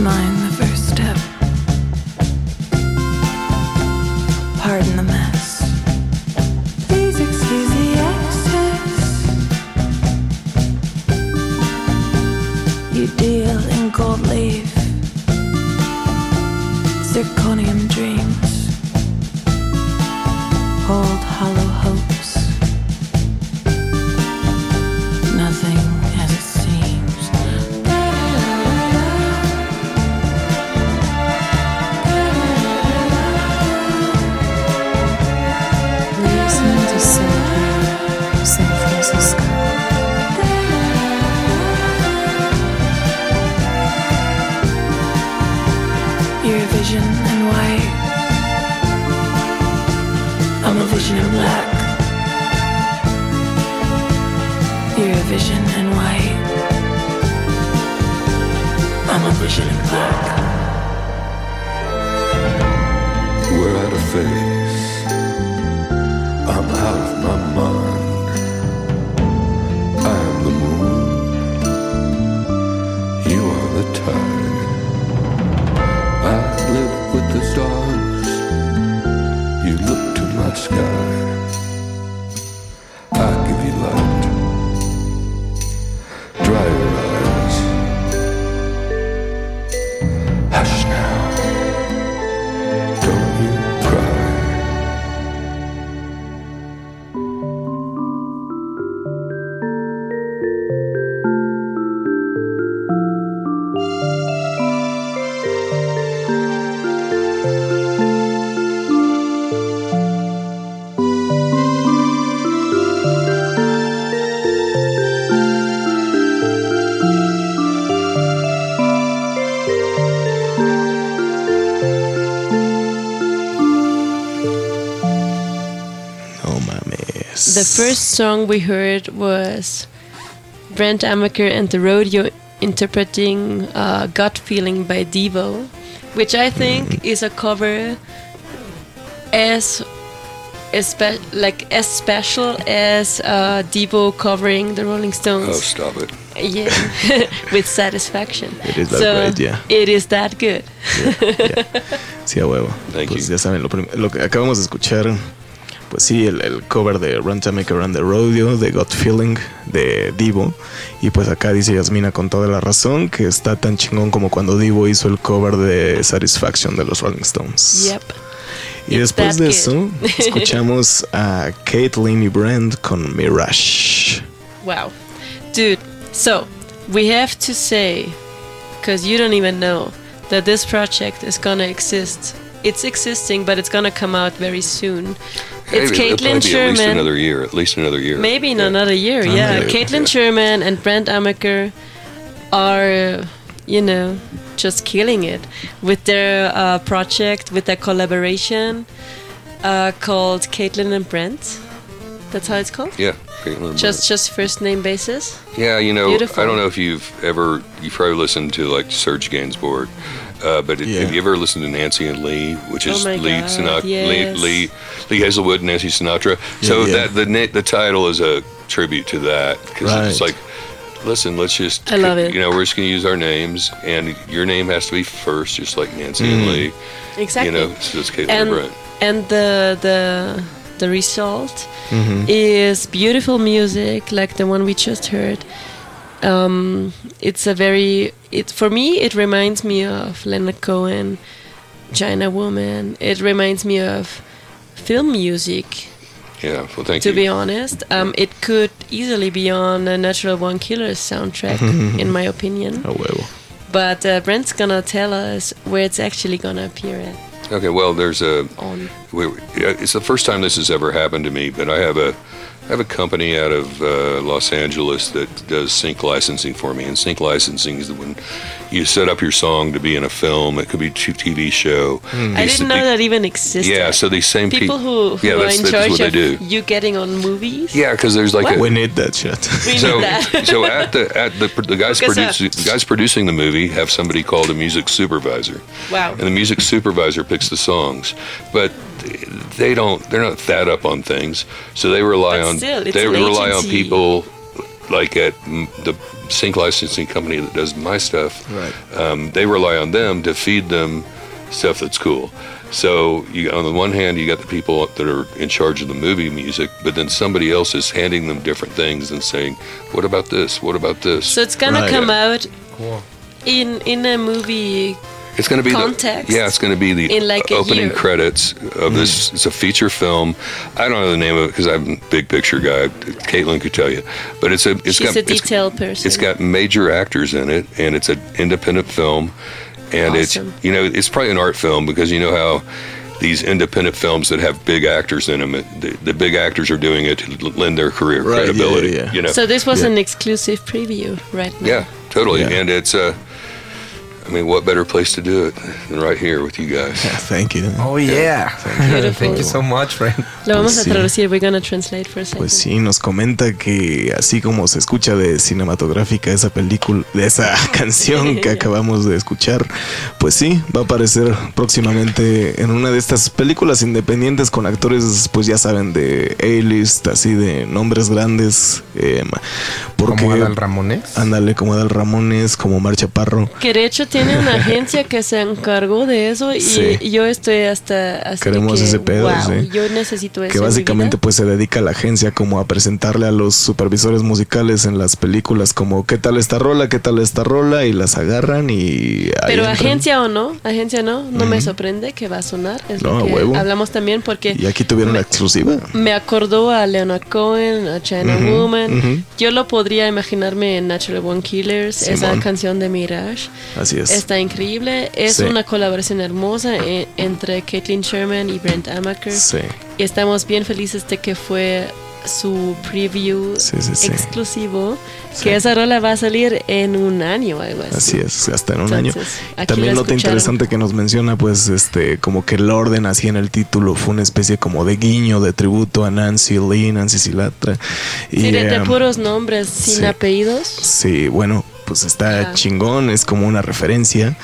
mine. The first song we heard was Brent Amaker and the Rodeo interpreting uh, "Gut Feeling" by Devo, which I think Mm-hmm. is a cover as espe- like as special as uh, Devo covering the Rolling Stones. Oh, stop it. Yeah, with satisfaction. It is that so great, yeah. It is that good. Yeah. Sí, a huevo. Thank pues you. ya saben, lo, prim- lo que acabamos de escuchar, pues sí, el, el cover de Run to Make Around the Rodeo, de Got Feeling, de Divo. Y pues acá dice Yasmina con toda la razón que está tan chingón como cuando Divo hizo el cover de Satisfaction de los Rolling Stones. Yep. Y después de eso, escuchamos a Caitlyn y Brand con Mirage. Wow. Dude, so we have to say, because you don't even know, that this project is gonna exist. It's existing, but it's gonna come out very soon. It's Caitlin be At least another year. At least another year. Maybe in Yeah. another year, yeah. Year, Caitlin yeah. Sherman and Brent Amaker are, uh, you know, just killing it with their uh, project, with their collaboration uh, called Caitlin and Brent. That's how it's called? Yeah. Caitlin Just just first name basis? Yeah, you know, Beautiful. I don't know if you've ever, you've probably listened to like Serge Gainsbourg, uh, but it, Yeah. have you ever listened to Nancy and Lee, which is Oh Lee, God, Sinatra, yes. Lee, Lee, Lee Hazlewood, and Nancy Sinatra? So Yeah, yeah. that the na- the title is a tribute to that because it's like, listen, let's just, I love it. You know, we're just gonna use our names, and your name has to be first, just like Nancy and Mm. Lee. Exactly. You know, so it's Caitlin and and Brent. and the the the result Mm-hmm. is beautiful music like the one we just heard um, it's a very it for me it reminds me of Leonard Cohen China Woman it reminds me of film music Yeah. Well, thank to you. To be honest um, it could easily be on a Natural Born Killers soundtrack in my opinion A huevo. but uh, Brent's gonna tell us where it's actually gonna appear at Okay. Well, there's a. on we, it's the first time this has ever happened to me, but I have a I have a company out of uh, Los Angeles that does sync licensing for me, and sync licensing is when you set up your song to be in a film. It could be a TV show. I didn't know that even existed. Yeah, so these same people peop- who, who yeah, are that's, in that's charge what they of do. you getting on movies. Yeah, because there's like a We need that shit. we so need that. so at the at the the guys Hook us producing the guys producing the movie have somebody called a music supervisor. wow. and the music supervisor picks the songs but they don't they're not that up on things so they rely But on still, it's they an rely on people like at the sync licensing company that does my stuff Right. um, they rely on them to feed them stuff that's cool so you on the one hand you got the people that are in charge of the movie music but then somebody else is handing them different things and saying what about this what about this So it's gonna Right. come out Cool. in in a movie. It's going to be context The, yeah, it's going to be the in like opening year. credits of this. It's a feature film. I don't know the name of it because I'm a big picture guy. Caitlin could tell you, but it's a. It's She's got a it's- detail person. it's got major actors in it, and it's an independent film, and Awesome. it's you know it's probably an art film because you know how these independent films that have big actors in them, the, the big actors are doing it to lend their career Right, credibility. yeah, yeah. You know, So this was Yeah. an exclusive preview, right now. yeah, totally, Yeah. and it's Uh, I mean, what better place to do it than right here with you guys? Thank you. Oh yeah. Beautiful. Thank you so much, friend. Lo vamos Pues a sí. traducir. We're gonna translate for a second. Pues sí, nos comenta que así como se escucha de cinematográfica esa película, de esa canción que acabamos de escuchar, pues sí, va a aparecer próximamente en una de estas películas independientes con actores, pues ya saben, de A-list, así de nombres grandes. eh, porque, Como Adal Ramones. Ándale, como Adal Ramones, como Mar Chaparro. Que de hecho tiene una agencia que se encargó de eso y Sí. yo estoy hasta así Queremos que, ese pedo, wow, sí. yo necesito eso. que básicamente pues se dedica a la agencia como a presentarle a los supervisores musicales en las películas como qué tal esta rola, qué tal esta rola y las agarran y Pero entran. agencia o no, agencia no, no me Ujú. sorprende que va a sonar. Es No, lo que huevo. hablamos también porque y aquí tuvieron la exclusiva. me acordó a Leonard Cohen, a China Ujú, Woman. ujú. Yo lo podría imaginarme en Natural One Killers, esa Simón. canción de Mirage. Así es. Está increíble. Es Sí. una colaboración hermosa eh, entre Caitlin Sherman y Brent Amaker. Sí. Y estamos bien felices de que fue su preview Sí, exclusivo, que esa rola va a salir en un año algo así. Así es, hasta en un Entonces, año. También escucharon. interesante que nos menciona, pues, este, como que el orden así en el título fue una especie como de guiño, de tributo a Nancy Lee, Nancy Silatra. Sí, de, de em, puros nombres sin apellidos. Sí, bueno, pues está chingón, es como una referencia.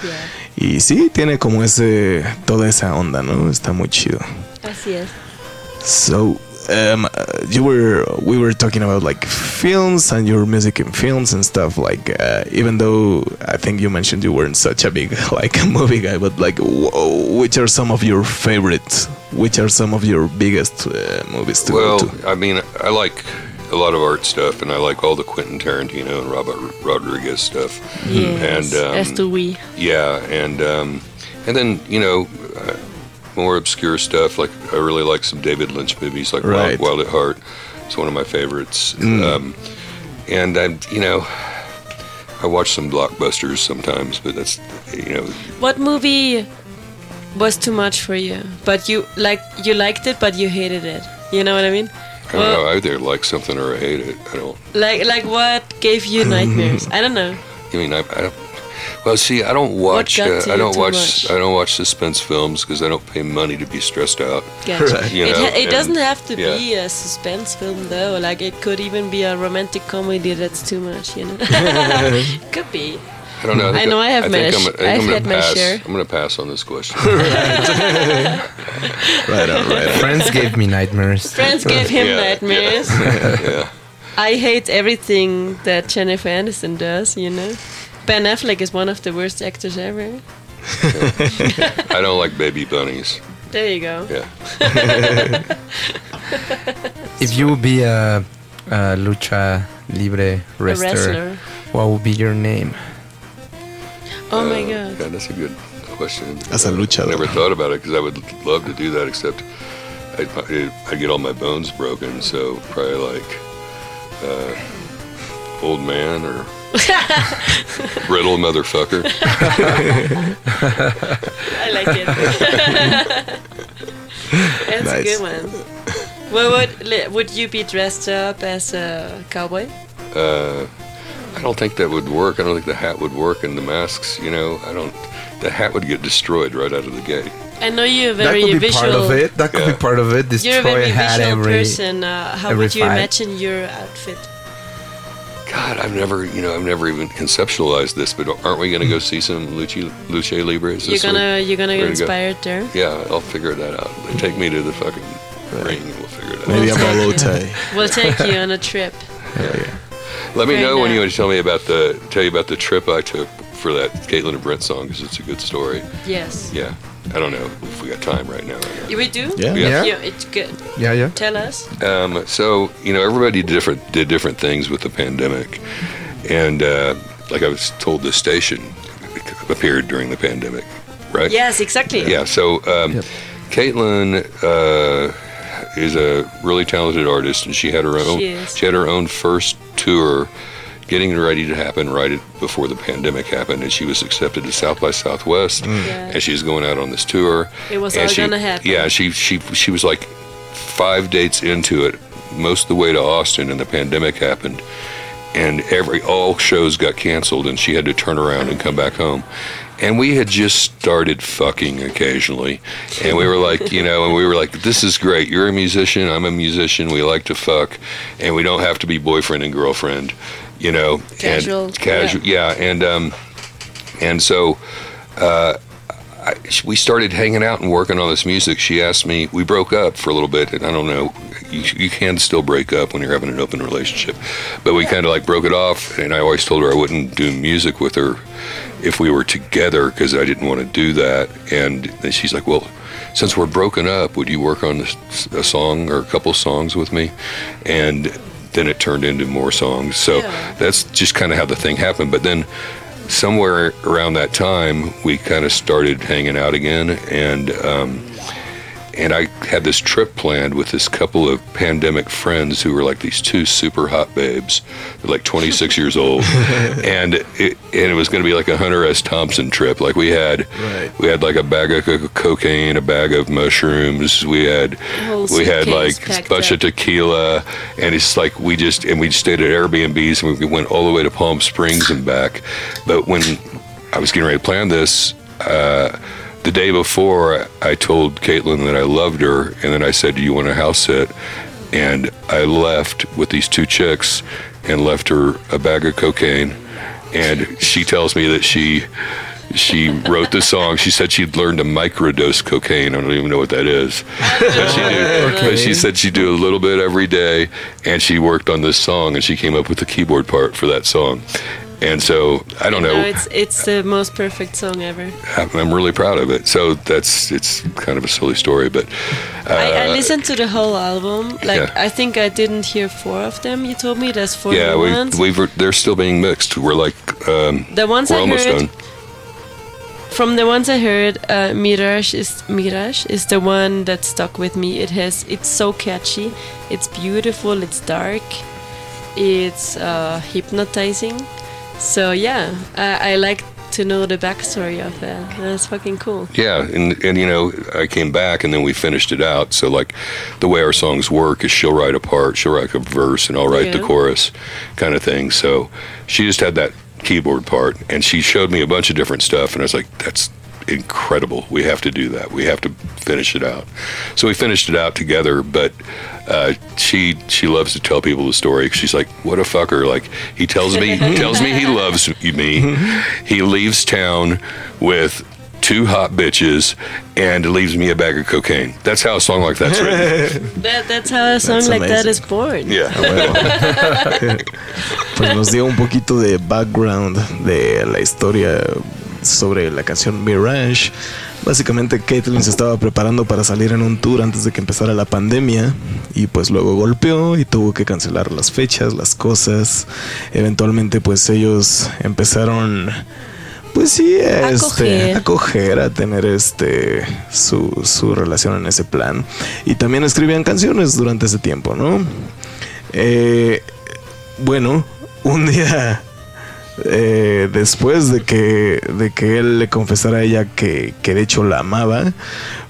Y sí, tiene como ese, toda esa onda, ¿no? Está muy chido. Así es. So, um, you were we were talking about like films and your music in films and stuff. Like, uh, even though I think you mentioned you weren't such a big like movie guy, but like, wh- which are some of your favorites? Which are some of your biggest uh, movies to well, go to? I mean, I like a lot of art stuff, and I like all the Quentin Tarantino and Robert Rodriguez stuff. Yes, And um, as do we. yeah, and um, and then you know uh, more obscure stuff. Like I really like some David Lynch movies, like Right. Wild, Wild at Heart. It's one of my favorites. Mm. Um, and I, you know, I watch some blockbusters sometimes, but that's you know, What movie was too much for you? But you like you liked it, but you hated it. You know what I mean? I don't know. I either like something or I hate it. I don't. Like like what gave you nightmares? I don't know. I mean, I, I don't. Well, see, I don't watch. got Uh, to I don't too watch. much? I don't watch suspense films because I don't pay money to be stressed out. Gotcha. You it ha- it and- doesn't have to yeah. be a suspense film though. Like it could even be a romantic comedy that's too much. You know, could be. I don't know. I, I know I have think my I'm, sh- I think I've I'm gonna had my pass. share. I'm going to pass on this question. right on, right on. Friends gave me nightmares. Friends gave him Yeah, nightmares. yeah. I hate everything that Jennifer Aniston does. You know, Ben Affleck is one of the worst actors ever. I don't like baby bunnies. There you go. Yeah. If you would be a, a lucha libre wrestler, wrestler. what would be your name? Oh my Uh, god. That's a good question. As a Uh, luchador. Never thought about it because I would love to do that, except I'd, I'd get all my bones broken. So probably like uh, old man or brittle motherfucker. I like it. That's a good one. Well, would would you be dressed up as a cowboy? Uh, I don't think that would work. I don't think the hat would work, and the masks. You know, I don't. The hat would get destroyed right out of the gate. I know you're very That very could be visual. part of it. That could Yeah. be part of it. You're a Destroy very hat visual every. person. Uh, how would you fight. imagine your outfit? God, I've never, you know, I've never even conceptualized this. But aren't we going to go see some lucha, lucha libres? You're gonna week? you're gonna get Ready to go? inspired there. Yeah, I'll figure that out. Take me to the fucking ring, and we'll figure it out. Maybe a We'll bolo take tie. We'll take you on a trip. Let me Right know when you want to tell me about the tell you about the trip I took for that Caitlin and Brent song because it's a good story. Yes. Yeah, I don't know if we got time right now. or. We do. Yeah. Yeah. Yeah, it's good. Yeah, yeah. Tell us. Um, so you know, everybody did different did different things with the pandemic, and uh, like I was told, the station appeared during the pandemic, right? Yes, exactly. Yeah. So um, Yep. Caitlin uh, is a really talented artist, and she had her own. She is. had her own first tour, getting it ready to happen right before the pandemic happened, and she was accepted to South by Southwest, mm. Yeah. and she's going out on this tour. It was and all she, gonna happen. Yeah, she she she was like five dates into it, most of the way to Austin, and the pandemic happened. And every all shows got canceled, and she had to turn around and come back home. And we had just started fucking occasionally, and we were like, you know, and we were like, "This is great. You're a musician. I'm a musician. We like to fuck, and we don't have to be boyfriend and girlfriend, you know." Casual, And casual, yeah. And um, and so uh, I, we started hanging out and working on this music. She asked me. We broke up for a little bit, and I don't know. You, you can still break up when you're having an open relationship, but we kind of like broke it off. And I always told her I wouldn't do music with her if we were together because I didn't want to do that. And then she's like, "Well, since we're broken up, would you work on a song or a couple songs with me?" And then it turned into more songs. So Yeah. that's just kind of how the thing happened. But then somewhere around that time, we kind of started hanging out again, and um, and I had this trip planned with this couple of pandemic friends who were like these two super hot babes, They're like 26 years old, and it, and it was going to be like a Hunter S. Thompson trip. Like we had Right. we had like a bag of co- cocaine, a bag of mushrooms, we had we had like a bunch up. of tequila, and it's like we just and we stayed at Airbnbs and we went all the way to Palm Springs and back. But when I was getting ready to plan this. Uh, the day before, I told Caitlin that I loved her, and then I said, "Do you want a house sit?" And I left with these two chicks, and left her a bag of cocaine. And she tells me that she she wrote this song. She said she'd learned to microdose cocaine. I don't even know what that is. But she, did, but she said she'd do a little bit every day, and she worked on this song, and she came up with the keyboard part for that song. And so I don't No, know. it's it's the most perfect song ever. I'm really proud of it. So that's it's kind of a silly story, but uh, I, I listened to the whole album. Like Yeah. I think I didn't hear four of them. You told me there's four yeah, we we've they're still being mixed. We're like um, The ones we're I almost heard- done. From the ones I heard, uh, Mirage is Mirage is the one that stuck with me. It has it's so catchy, it's beautiful, it's dark, it's uh, hypnotizing. So yeah, I, I like to know the backstory of that. That's fucking cool. Yeah, and and you know, I came back and then we finished it out. So like, the way our songs work is she'll write a part, she'll write a verse, and I'll write the chorus, kind of thing. So she just had that keyboard part, and she showed me a bunch of different stuff, and I was like, that's incredible. We have to do that. We have to finish it out. So we finished it out together, but. Uh, she she loves to tell people the story. She's like, "What a fucker!" Like he tells me he tells me he loves me. He leaves town with two hot bitches and leaves me a bag of cocaine. That's how a song like that's written. That, that's how a song That's like that amazing. is born. Yeah. Pues nos dio un poquito de background de la historia sobre la canción Mirage. Básicamente Caitlyn se estaba preparando para salir en un tour antes de que empezara la pandemia y pues luego golpeó y tuvo que cancelar las fechas, las cosas. Eventualmente pues ellos empezaron pues sí, A este, coger. a coger, a tener este su, su relación en ese plan. Y también escribían canciones durante ese tiempo, ¿no? Eh, bueno, un día eh, después de que, de que él le confesara a ella que, que de hecho la amaba,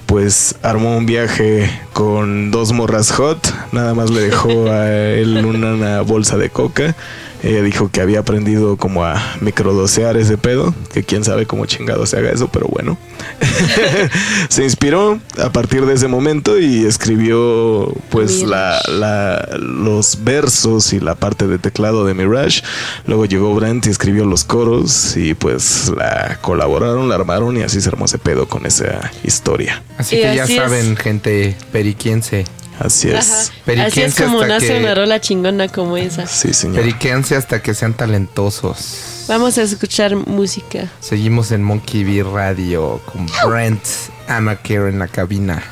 pues armó un viaje con dos morras hot, nada más le dejó a él una, una bolsa de coca. Ella dijo que había aprendido como a microdosear ese pedo, que quién sabe cómo chingado se haga eso, pero bueno. se inspiró a partir de ese momento y escribió pues la, la- los versos y la parte de teclado de Mirage. Luego llegó Brent y escribió los coros y pues la colaboraron, la armaron y así se armó ese pedo con esa historia. Así Y que ya así es. saben, gente periquiense. Así es. Así es como nace que- una rola chingona como esa. Sí, señor. Periquense hasta que sean talentosos. Vamos a escuchar música. Seguimos en Monkey B Radio con Brent Amaker en la cabina.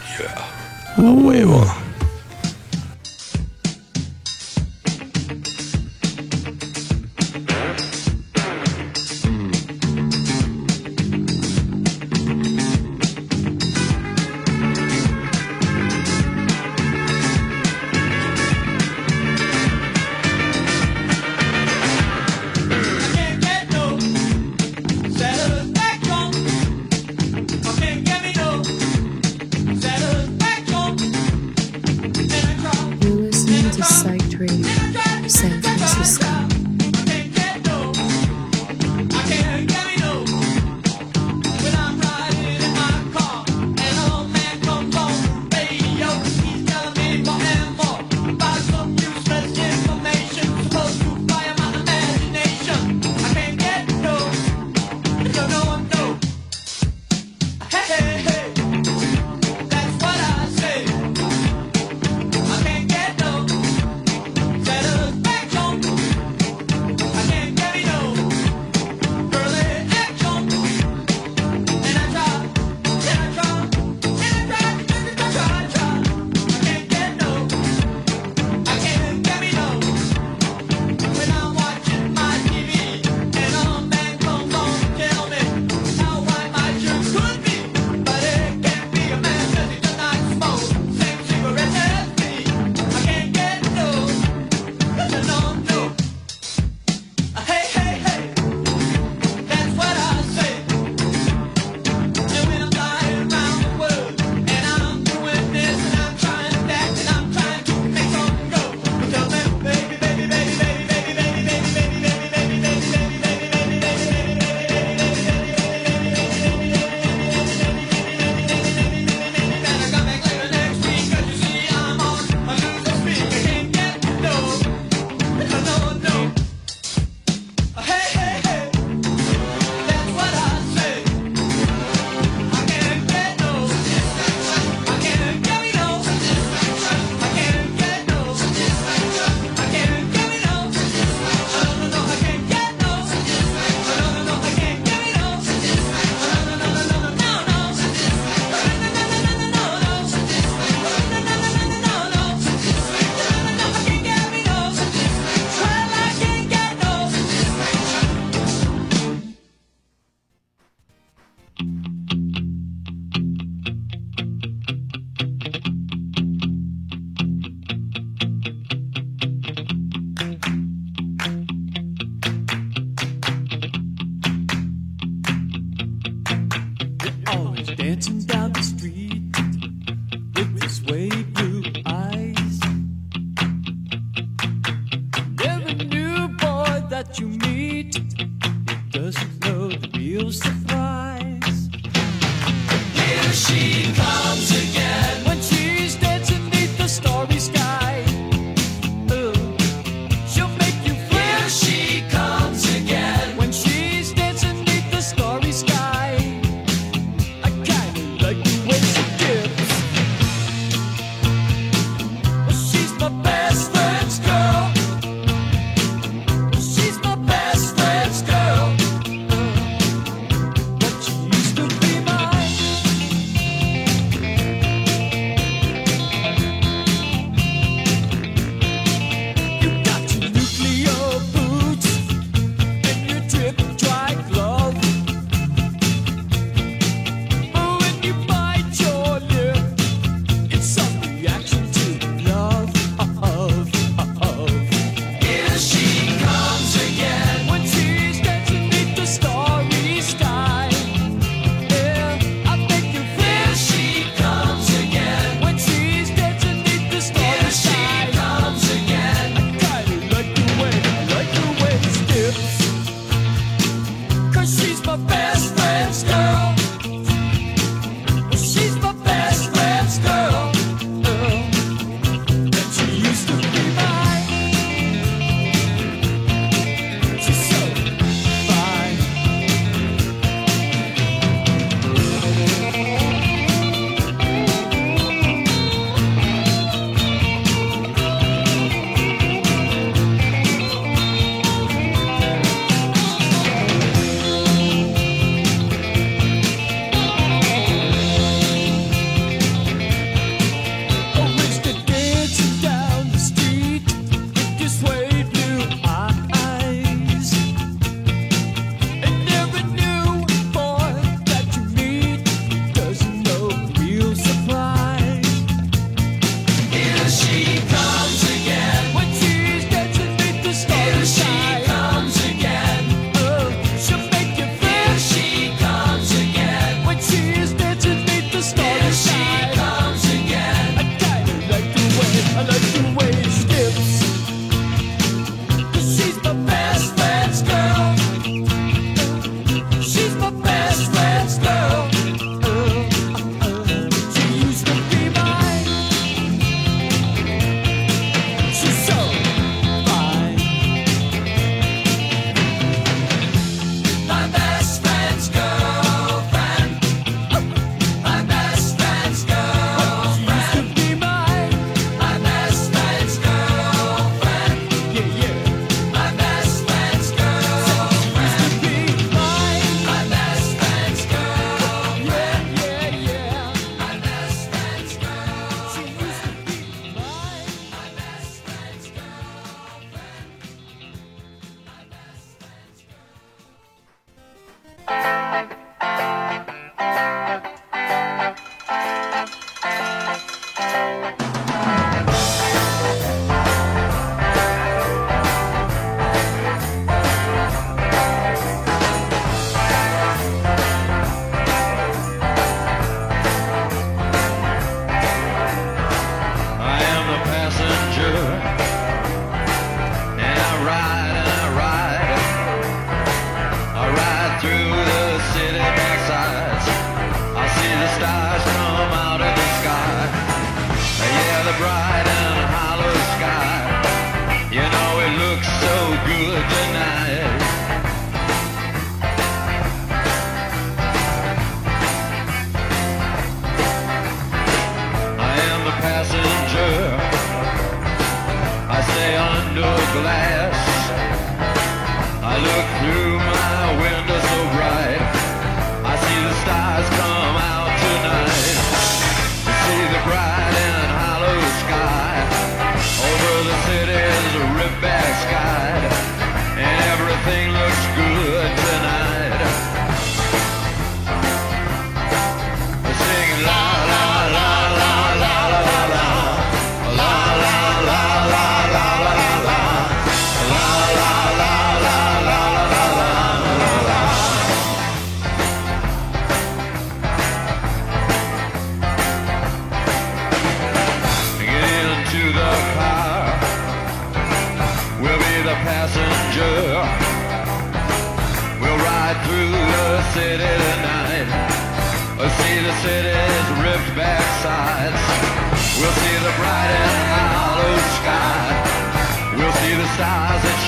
A huevo.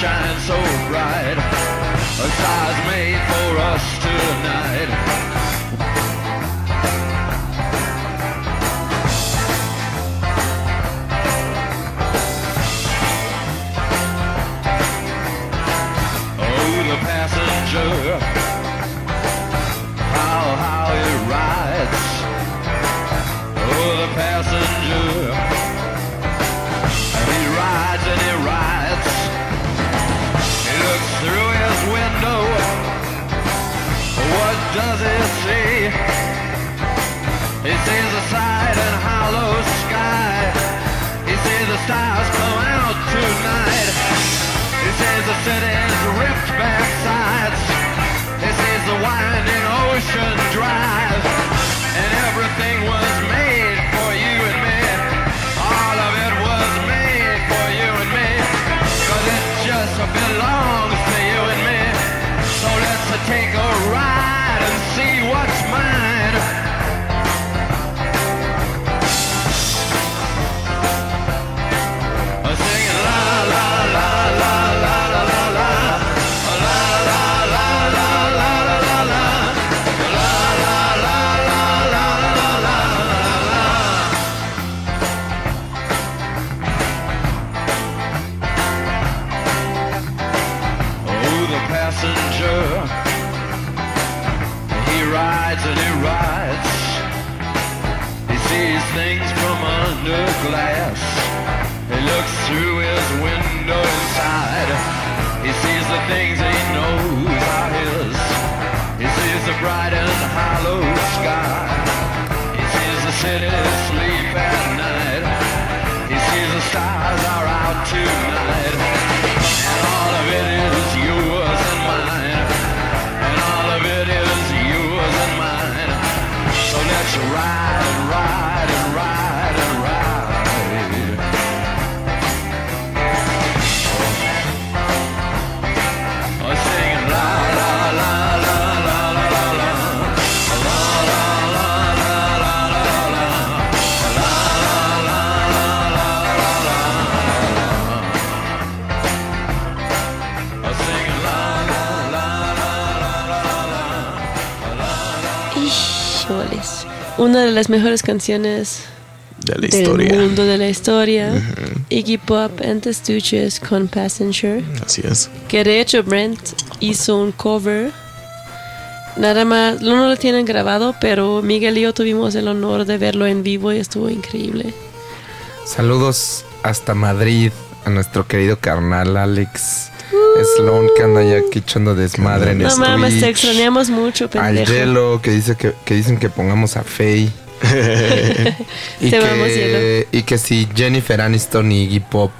Shine so bright. A stars made for us tonight. Does he see? He sees a side and hollow sky. He sees the stars come out tonight. He sees the city's ripped back sides. He sees the winding ocean drive. Una de las mejores canciones De la del mundo de la historia. Iggy Pop and the Stooges con Passenger. Así es. Que de hecho Brent hizo un cover. Nada más, no lo tienen grabado, pero Miguel y yo tuvimos el honor de verlo en vivo y estuvo increíble. Saludos hasta Madrid a nuestro querido carnal Alex Sloan que anda ya aquí echando desmadre en No mames, te Twitch. extrañamos mucho, Al pendejo. Yelo que dice que, que dicen que pongamos a Faye. y, Te vamos, que, y que si Jennifer Aniston y Iggy Pop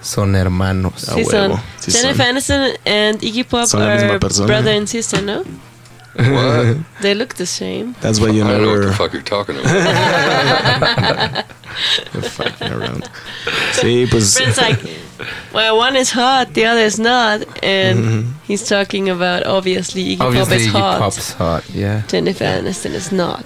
son hermanos. Sí son. Jennifer Aniston and Iggy Pop Son la misma are persona. brother and sister, ¿no? What? They look the same. That's why you I don't know what the fuck you're talking about. fucking around. Sí, pues. Brent's like, well, one is hot, the other is not, and Mhm. he's talking about obviously Iggy Obviously Pop is Iggy hot. Pop's hot, yeah. Jennifer Aniston is not.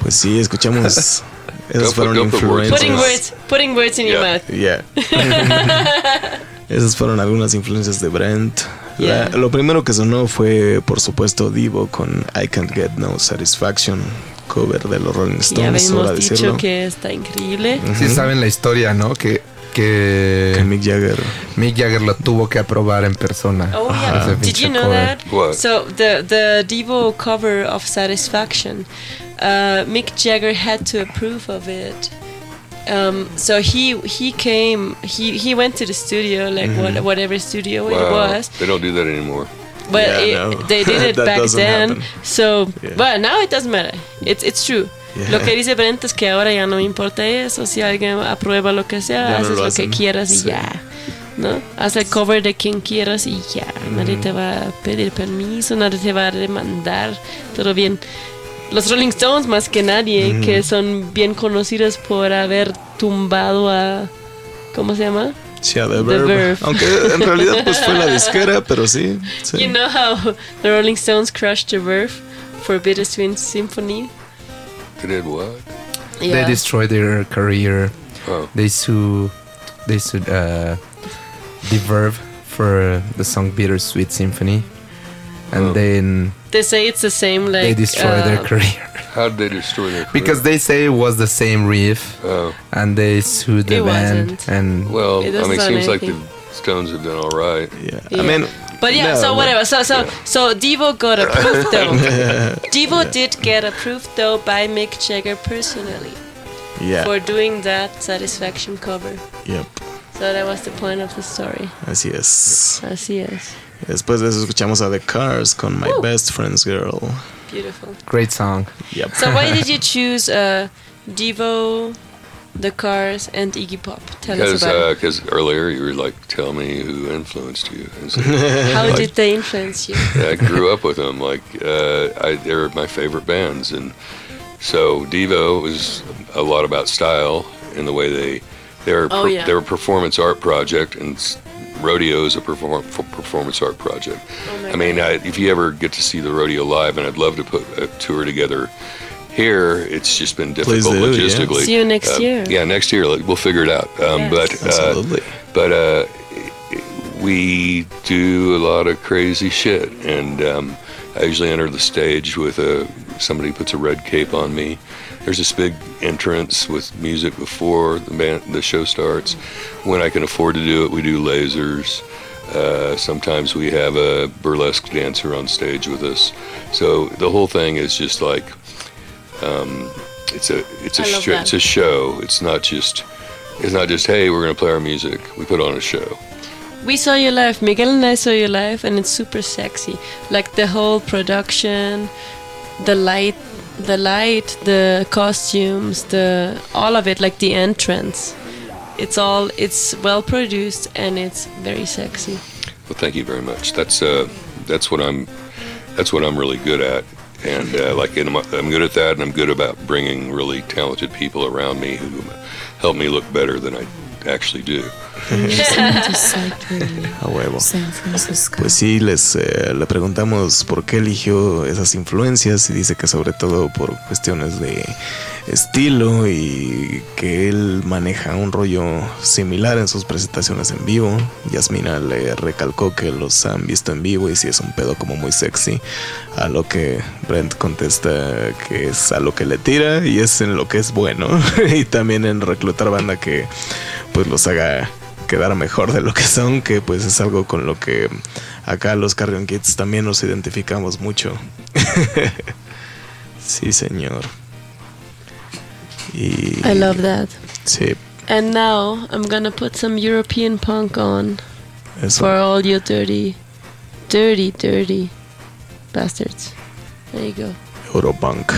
Pues sí, escuchamos. Esas Go fueron put- go put words Putting words, putting words in your mouth. Yeah. Esas fueron algunas influencias de Brent. La- lo primero que sonó fue, por supuesto, Divo con I Can't Get No Satisfaction, cover de los Rolling Ya Stones, hora de dicho decirlo. que está increíble. Sí saben la historia, ¿no? Que, que, Que Mick Jagger. Mick Jagger lo tuvo que aprobar en persona. Oh yeah. Did you know cover. that? What? So the the Devo cover of Satisfaction, uh, Mick Jagger had to approve of it. Um, so he he came he he went to the studio like what, Mhm. whatever studio it Wow, was, they don't do that anymore. but Yeah, it- no. they did it back then. happen. So, Yeah. but now it doesn't matter. It's it's true. Yeah. Lo que dice Brent es que ahora ya no me importa eso. Si alguien aprueba lo que sea, Ya no haces lo lo, que quieras y Sí. ya. ¿No? Haz el cover de quien quieras y ya. Nadie te va a pedir permiso, nadie te va a demandar. Todo bien. Los Rolling Stones, más que nadie, Ujú. que son bien conocidos por haber tumbado a. ¿Cómo se llama? Sí, a The The Verve. Verve. Aunque en realidad pues fue la disquera, pero sí. sí. You know how the Rolling Stones crushed the Verve for Bittersweet Symphony? They did what? They Yeah. destroyed their career. Oh. They sue, they sued uh, The Verve for the song "Bittersweet Symphony," and Oh. then They say it's the same like they destroyed their uh, career How did they destroy their career? because they say it was the same riff, Oh. and they sued the It band. wasn't. And Well, It I mean, it sound seems like the. Stones have done all right. Yeah. Yeah. I mean, But yeah, no, so whatever. So so so Devo got approved though. Devo did get approved though by Mick Jagger personally Yeah. for doing that Satisfaction cover. Yep. So that was the point of the story. Así es. Así es. Después de eso escuchamos a The Cars con My Woo. Best Friend's Girl. Beautiful. great song. Yep. So why did you choose uh, Devo, The Cars, and Iggy Pop? Tell us Because about because earlier you were like, tell me who influenced you. So. How like, did they influence you? I grew up with them. Like uh, I, they're my favorite bands, and so Devo was a lot about style and the way they they're Oh, yeah. they're a performance art project, and s- rodeo is a perform, f- performance art project. Oh I mean, I, if you ever get to see the rodeo live, and I'd love to put a tour together. Here, it's just been difficult do, yeah. logistically. See you next Uh, year. Yeah, next year we'll figure it out. Um, Yes. But uh, but uh, we do a lot of crazy shit, and um, I usually enter the stage with a somebody puts a red cape on me. There's this big entrance with music before the band, the show starts. When I can afford to do it, we do lasers. Uh, sometimes we have a burlesque dancer on stage with us. So the whole thing is just like um, it's a it's a show, it's a show. It's not just it's not just hey we're gonna play our music. We put on a show. We saw you live, Miguel and I saw you live, and it's super sexy. Like the whole production, the light, the light, the costumes, the all of it, like the entrance. It's all it's well produced and it's very sexy. Well, thank you very much. That's uh, that's what I'm, that's what I'm really good at, and uh, like I'm good at that, and I'm good about bringing really talented people around me who help me look better than I actually do. A huevo. San Francisco. Pues sí, les eh, le preguntamos por qué eligió esas influencias y dice que sobre todo por cuestiones de estilo y que él maneja un rollo similar en sus presentaciones en vivo. Yasmina le recalcó que los han visto en vivo y si es un pedo como muy sexy, a lo que Brent contesta que es a lo que le tira y es en lo que es bueno y también en reclutar banda que pues los haga quedar mejor de lo que son, que pues es algo con lo que acá los Carrion Kids también nos identificamos mucho. sí, señor. Y I love that. sí, And now I'm gonna put some European punk on eso. for all you dirty, dirty, dirty bastards. There you go. Europunk.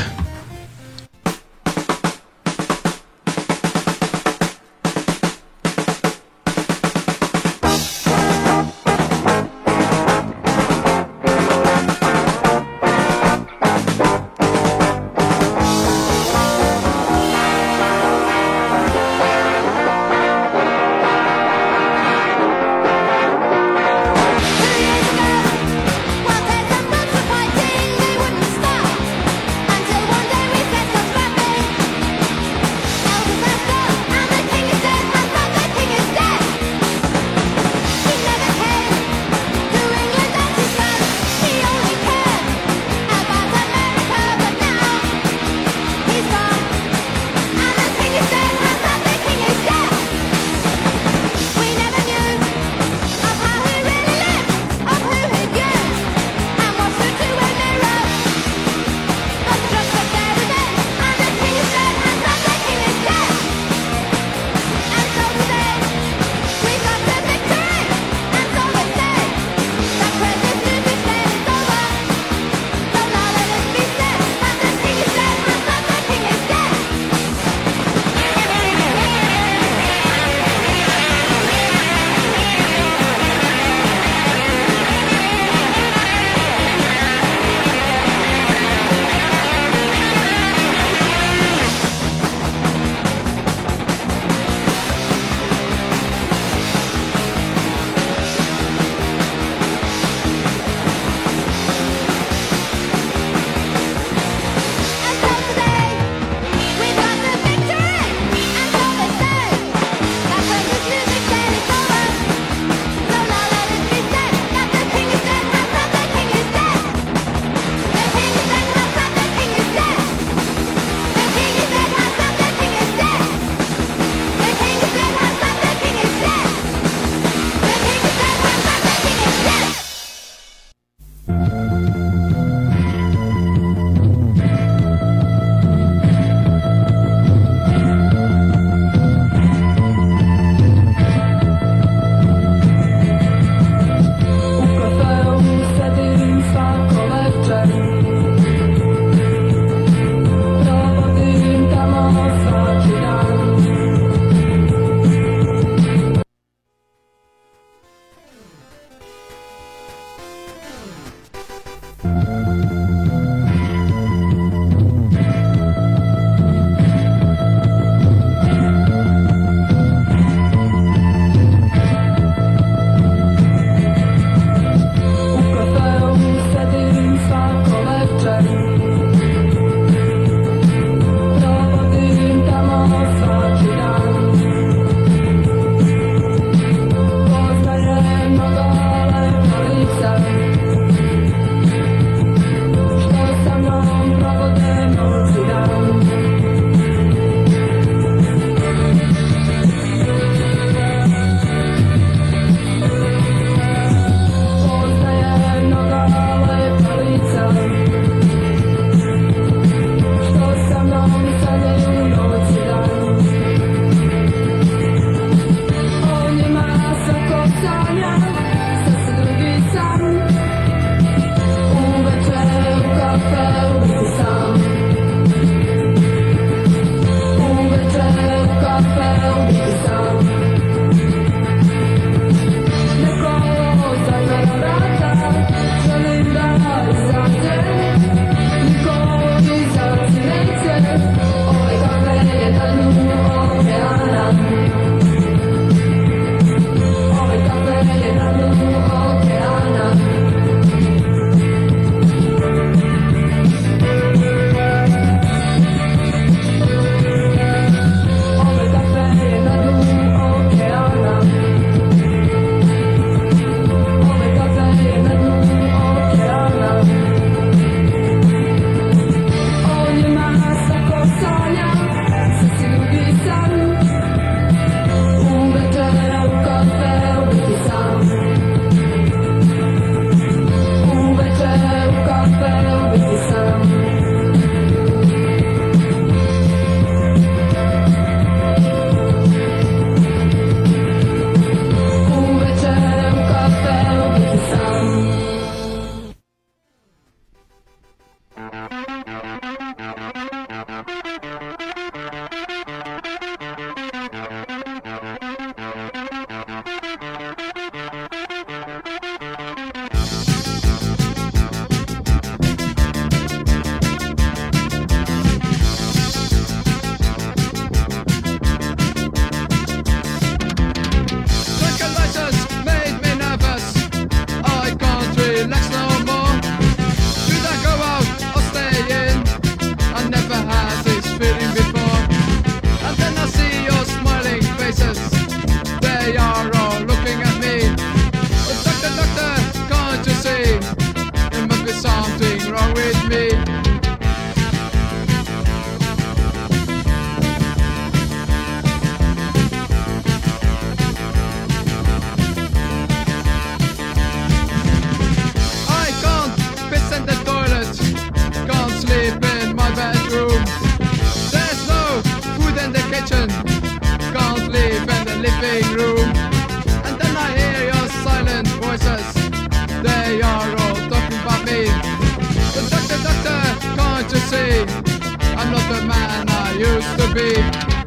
baby.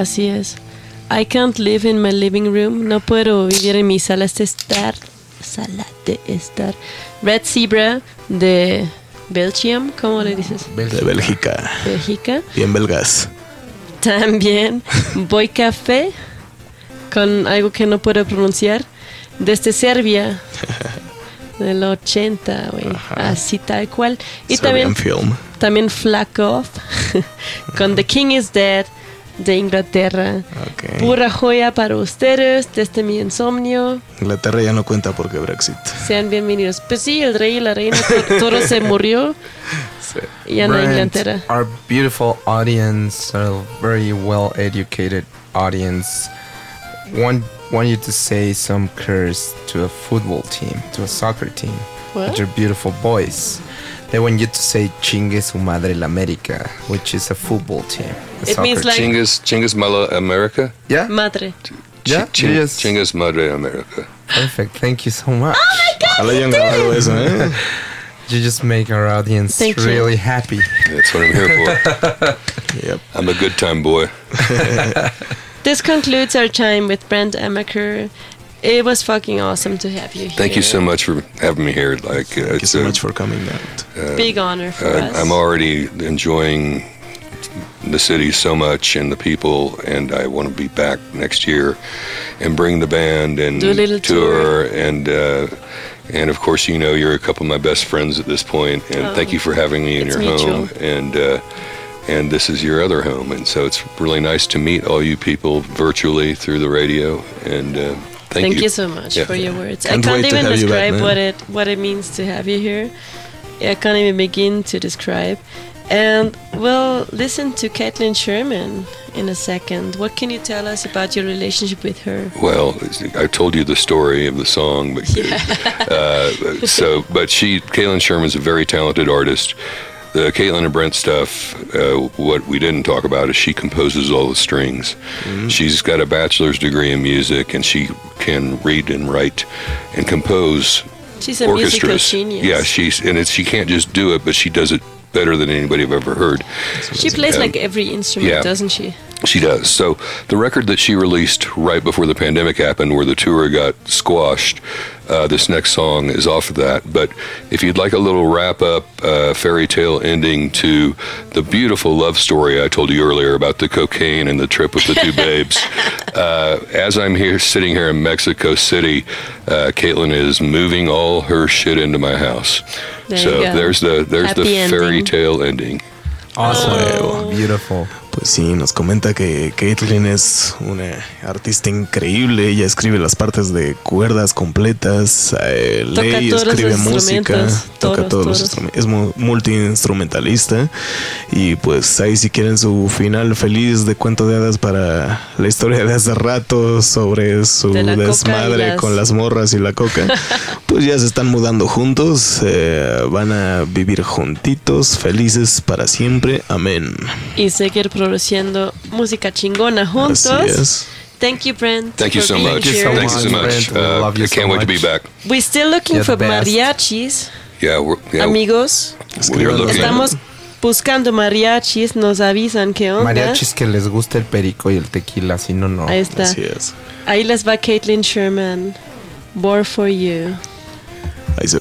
Así es. I can't live in my living room. No puedo vivir en mi sala de estar. Sala de estar. Red Zebra de Belgium, ¿cómo le dices? De Bélgica. Bélgica. Bien belgas. También Boy Café con algo que no puedo pronunciar. Desde Serbia. Del 80, güey. Así tal cual. Y Serbian también, Film. también Flack Off con The King is Dead de Inglaterra. Pura joya para ustedes desde mi insomnio. Inglaterra ya no cuenta porque Brexit. Sean bienvenidos. Pues sí, el rey y la reina, to- todo se murió. Y ya no hay Brent, Inglaterra. Our beautiful audience, a very well educated audience, want want you to say some curse to a football team, to a soccer team, What? with your beautiful voice. They want you to say Chingue su madre la América, which is a football team. a It means like- team. Chingas, Chingas Mala America? Yeah? Madre. Yeah, Chi- you just- Chingas Madre America. Perfect. Thank you so much. Ojalá hayan grabado eso, ¿eh? You just make our audience Thank you. really happy. That's what I'm here for. Yep. I'm a good time boy. This concludes our time with Brent Amaker. It was fucking awesome to have you here. Thank you so much for having me here. Like, uh, Thank you so a- much for coming out. uh, Big honor for uh, us. I'm already enjoying the city so much and the people, and I want to be back next year and bring the band and Do a little tour. and uh, and of course you know you're a couple of my best friends at this point, and Oh, thank you for having me in your mutual. home and. Uh, and this is your other home, and so it's really nice to meet all you people virtually through the radio. And uh, thank, Thank, you. so much Yeah. for your words. Can't I can't even you back, describe what it what it means to have you here. I can't even begin to describe. And we'll listen to Caitlin Sherman in a second. What can you tell us about your relationship with her? Well, I told you the story of the song, but uh, so but she, Caitlin Sherman's a very talented artist. The Caitlin and Brent stuff, uh, what we didn't talk about is she composes all the strings. She's got a bachelor's degree in music, and she can read and write and compose She's a musical orchestras. genius. Yeah, she's and it's she can't just do it, but she does it better than anybody I've ever heard. She plays Um, like every instrument, yeah. doesn't she? She does. So the record that she released right before the pandemic happened, where the tour got squashed, uh, this next song is off of that. But if you'd like a little wrap up uh, fairy tale ending to the beautiful love story I told you earlier about the cocaine and the trip with the two babes, uh, as I'm here sitting here in Mexico City, uh, Caitlin is moving all her shit into my house. There so you go. there's the there's the fairy ending. tale ending. Awesome. Beautiful. Pues sí, nos comenta que Caitlyn es una artista increíble. Ella escribe las partes de cuerdas completas, eh, lee escribe música, toca todos, todos los instrumentos. Es mu- multiinstrumentalista. Y pues ahí, si quieren su final feliz de cuento de hadas para la historia de hace rato sobre su De desmadre las- con las morras y la coca, pues ya se están mudando juntos. eh, van a vivir juntitos, felices para siempre. Amén. Y produciendo música chingona juntos. Así es. Thank you, Brent. Thank you for so much. here. Thank you so much. Brent. We Uh, love you I so can't wait to be much. back. We're still looking You're for mariachis, Yeah, we're, yeah, amigos. we're looking. Estamos buscando mariachis, nos avisan qué onda. Mariachis que les gusta el perico y el tequila, si no, no. Ahí está. Así es. Ahí les va Caitlin Sherman. More for you. Ahí se-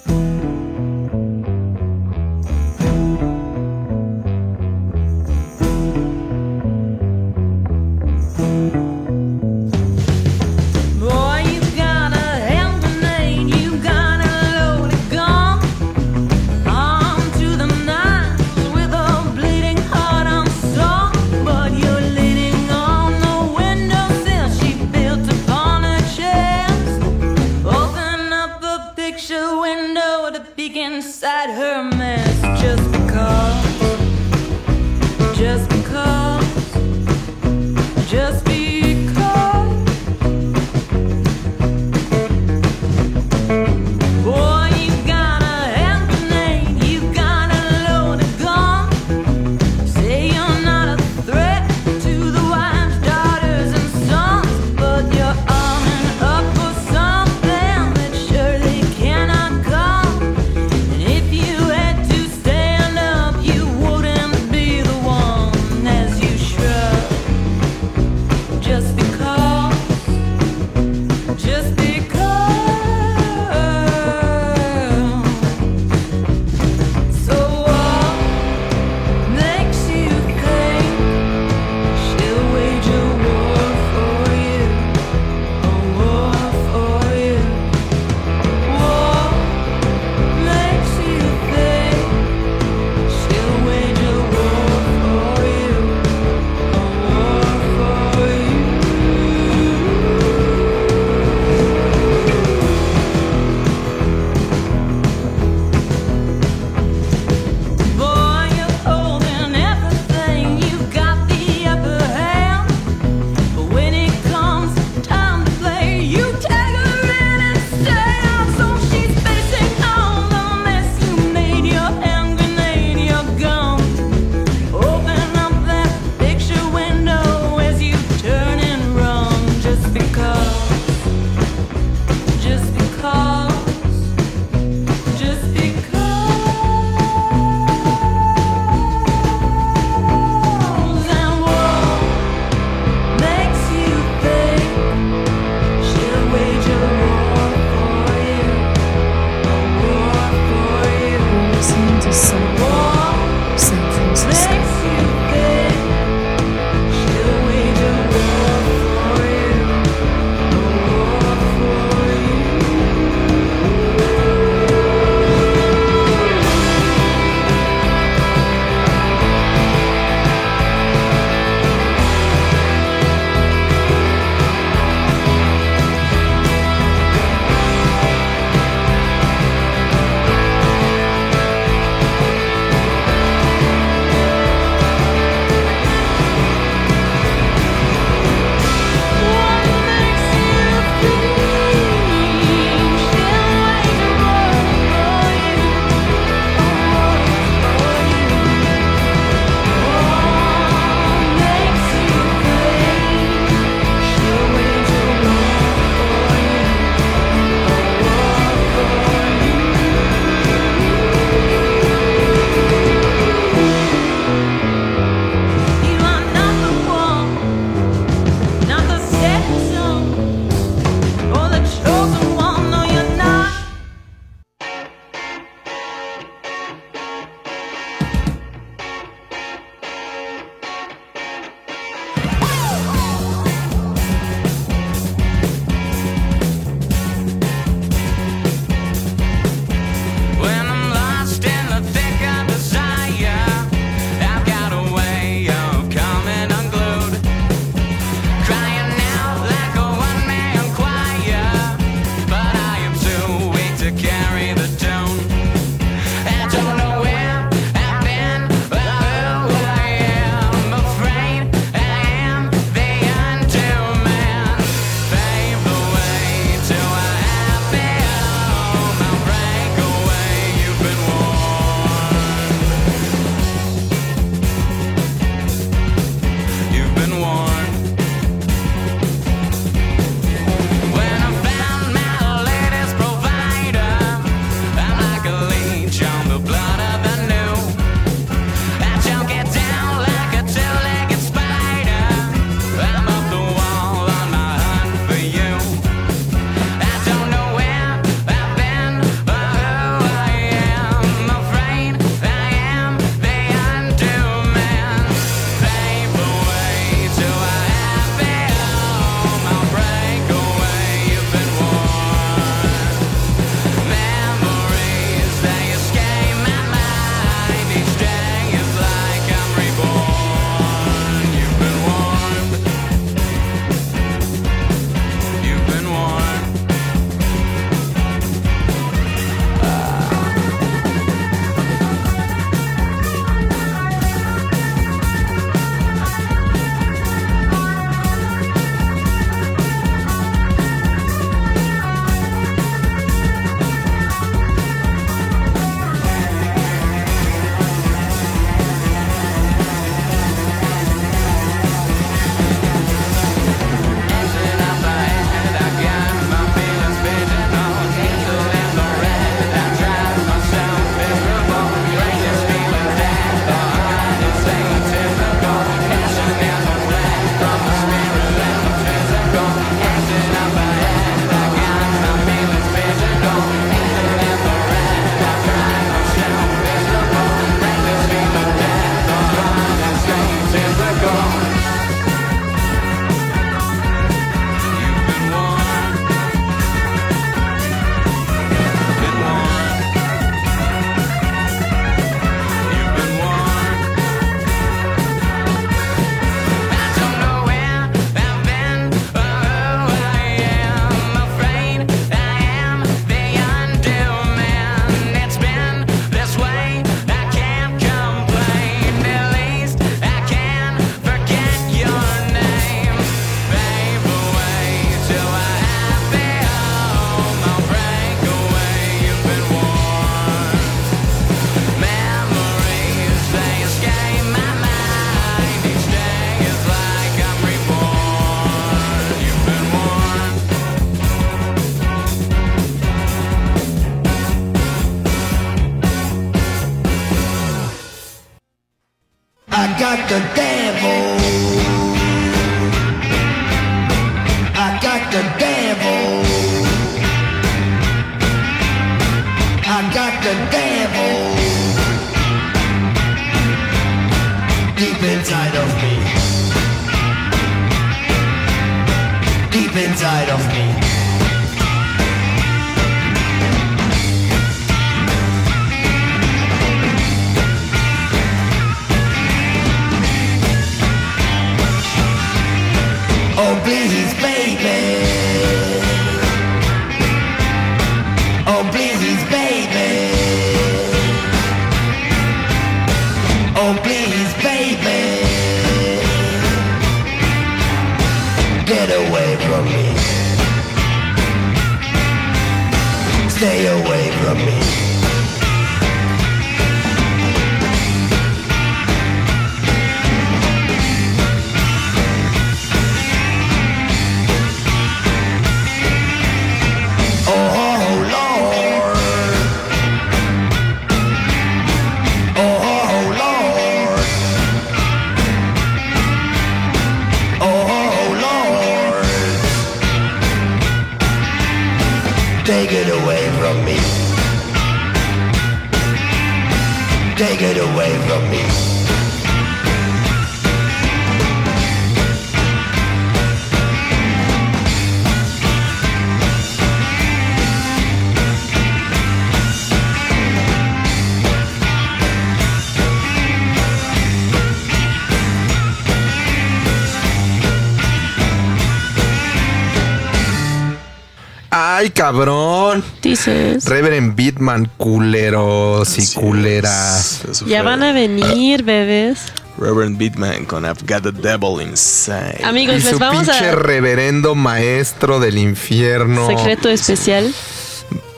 cabrón. Dices. Reverend Bitman, culeros y culeras. Eso Ya fue van a venir, bebés. Reverend Beatman con I've Got the Devil Inside. Amigos, Y les su vamos pinche a... reverendo maestro del infierno. Secreto especial.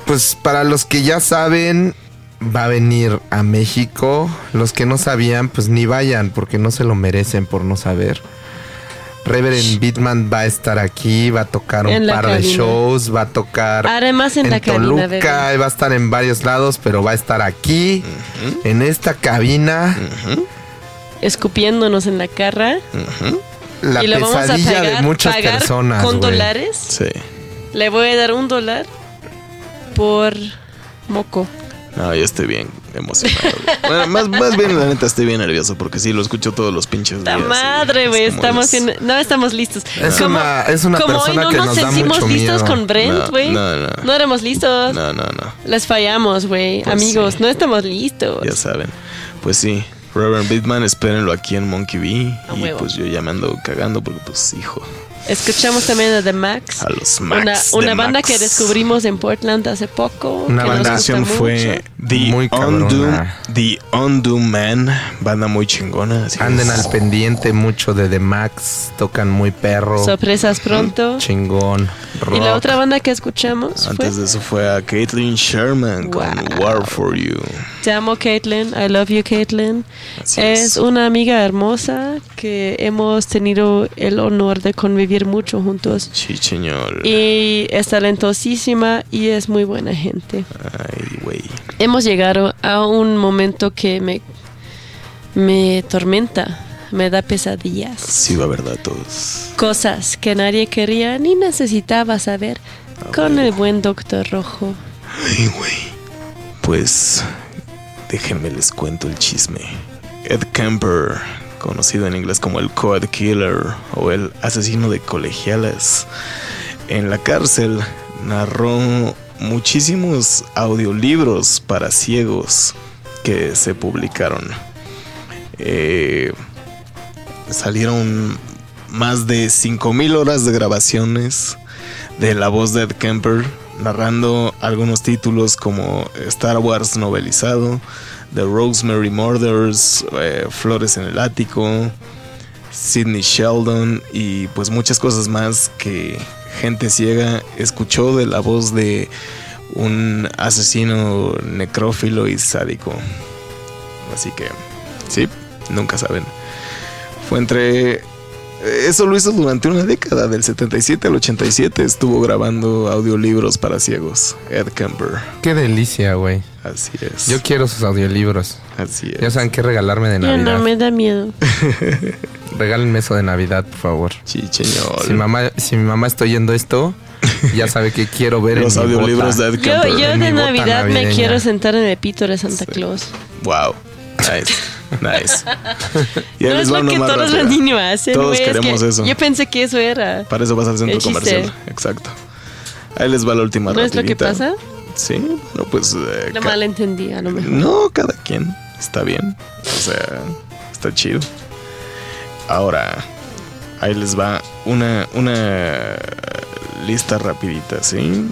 Pues para los que ya saben, va a venir a México. Los que no sabían, pues ni vayan porque no se lo merecen por no saber. Reverend Bitman va a estar aquí, va a tocar un la par de shows, va a tocar Además en, la Toluca, va a estar en varios lados, pero va a estar aquí, en esta cabina. Escupiéndonos en la cara. La y lo vamos a pesadilla pagar, de muchas pagar personas. con güey. dólares. Sí. Le voy a dar un dólar por moco. No, yo estoy bien emocionado. bueno, más, más bien, la neta, estoy bien nervioso porque sí, lo escucho todos los pinches ¡Ta días. y madre, es güey! como Estamos en- No estamos listos. Es Como- una- es una como hoy persona no que nos nos da sentimos mucho listos miedo. con Brent, No, güey. no, no. No éramos listos. No, no, no. Les fallamos, güey. Pues Amigos, sí. no estamos listos. Ya saben. Pues sí, Reverend Beatman, espérenlo aquí en Monkey B. A Y huevo. pues yo ya me ando cagando porque, pues, hijo. Escuchamos también a The Max. A los Una, Max. una de banda Max. que descubrimos en Portland hace poco. Una que La nos banda- gusta canción mucho. fue The Muy Undo. The Undo Man, banda muy chingona. así Anden al pendiente mucho de The Max, tocan muy perro. Sorpresas pronto. Chingón. Y la otra banda que escuchamos fue Antes de eso fue a Caitlyn Sherman con Wow. War for You. Te amo, Caitlin. I love you, Caitlin. Es es. una amiga hermosa que hemos tenido el honor de convivir mucho juntos. Sí, señor. Y es talentosísima y es muy buena gente. Ay, güey. Hemos llegado a un momento que me, me tormenta, me da pesadillas. Sí, va verdad, todos. Cosas que nadie quería ni necesitaba saber con el buen Doctor Rojo. Ay, güey. Pues déjenme les cuento el chisme. Ed Kemper, conocido en inglés como el Code Killer o el asesino de colegialas, en la cárcel narró muchísimos audiolibros para ciegos que se publicaron. Eh, salieron más de 5.000 horas de grabaciones de la voz de Ed Kemper, narrando algunos títulos como Star Wars novelizado, The Rosemary Murders, eh, Flores en el Ático, Sidney Sheldon y pues muchas cosas más que gente ciega escuchó de la voz de un asesino necrófilo y sádico. Así que, sí, nunca saben. Fue entre Eso lo hizo durante una década, del 77 al 87 estuvo grabando audiolibros para ciegos, Ed Kemper. Qué delicia, güey. Así es. Yo quiero sus audiolibros. Así Ya saben qué regalarme de Ya Navidad. no me da miedo. Regálenme eso de Navidad, por favor. Chicheñol. Si, mamá, si mi mamá está oyendo esto, ya sabe que quiero ver Los en audiolibros bota. de Ed Yo, yo de Navidad me quiero sentar en el pito de Santa Claus. Wow. Nice. Nice. Y no es lo que todos rápida. los niños hacen. Todos güey, es queremos que eso. Yo pensé que eso era. Para eso vas al centro comercial. Exacto. Ahí les va la última ¿No es lo que rapidita. pasa? Sí, bueno, pues... eh, Lo ca- malentendí, a lo mejor. No, cada quien. Está bien. O sea, está chido. Ahora, ahí les va una, una lista rapidita, ¿sí?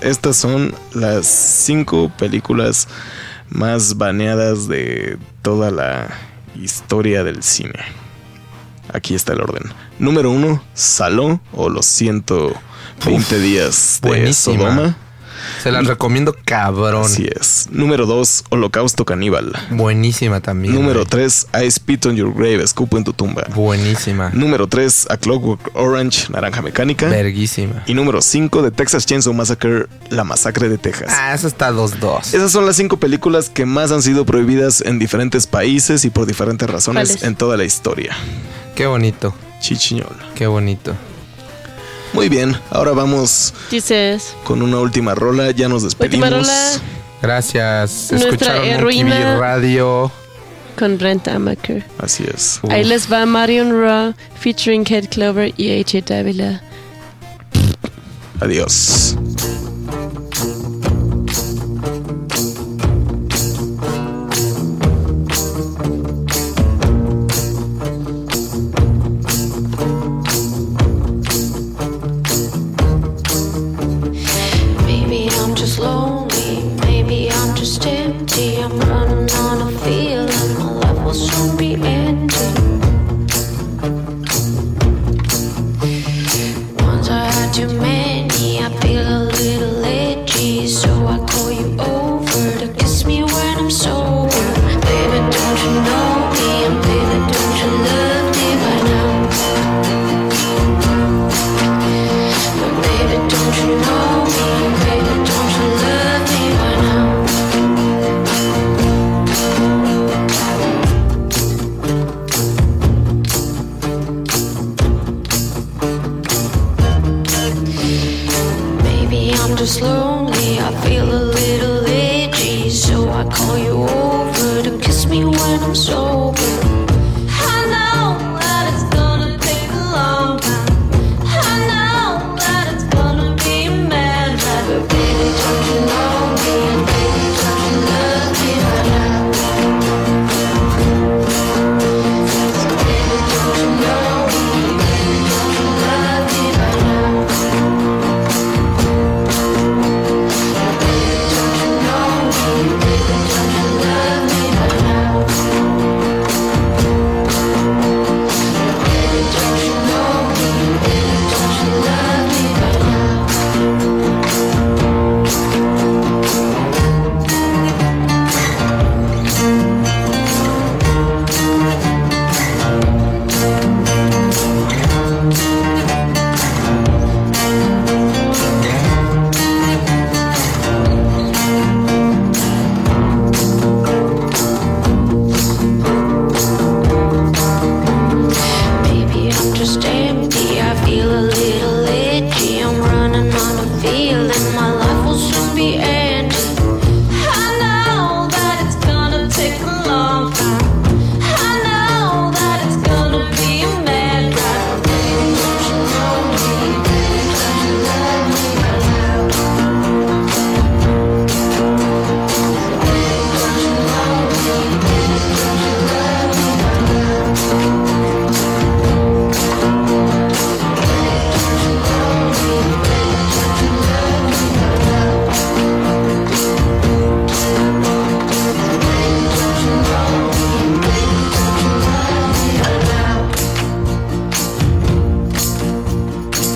Estas son las cinco películas más baneadas de toda la historia del cine. Aquí está el orden. Número uno, Saló o los 120 días de buenísima. Sodoma. Se las recomiendo cabrón. Así es. Número 2, Holocausto Caníbal. Buenísima también. Número güey. 3, I Spit on Your Grave, Escupo en tu tumba. Buenísima. Número 3, A Clockwork Orange, Naranja Mecánica. Verguísima. Y número 5, de Texas Chainsaw Massacre, La Masacre de Texas. Ah, eso está 2-2. Esas son las cinco películas que más han sido prohibidas en diferentes países y por diferentes razones en toda la historia. Qué bonito. Chichiñol. Qué bonito. Muy bien, ahora vamos Dices, con una última rola. Ya nos despedimos. última rola Gracias. Nuestra Escucharon heroína. Bee Radio. con Brent Amaker. Así es. Ahí les va Marion Raw featuring Head Clover y AJ Davila. Adiós.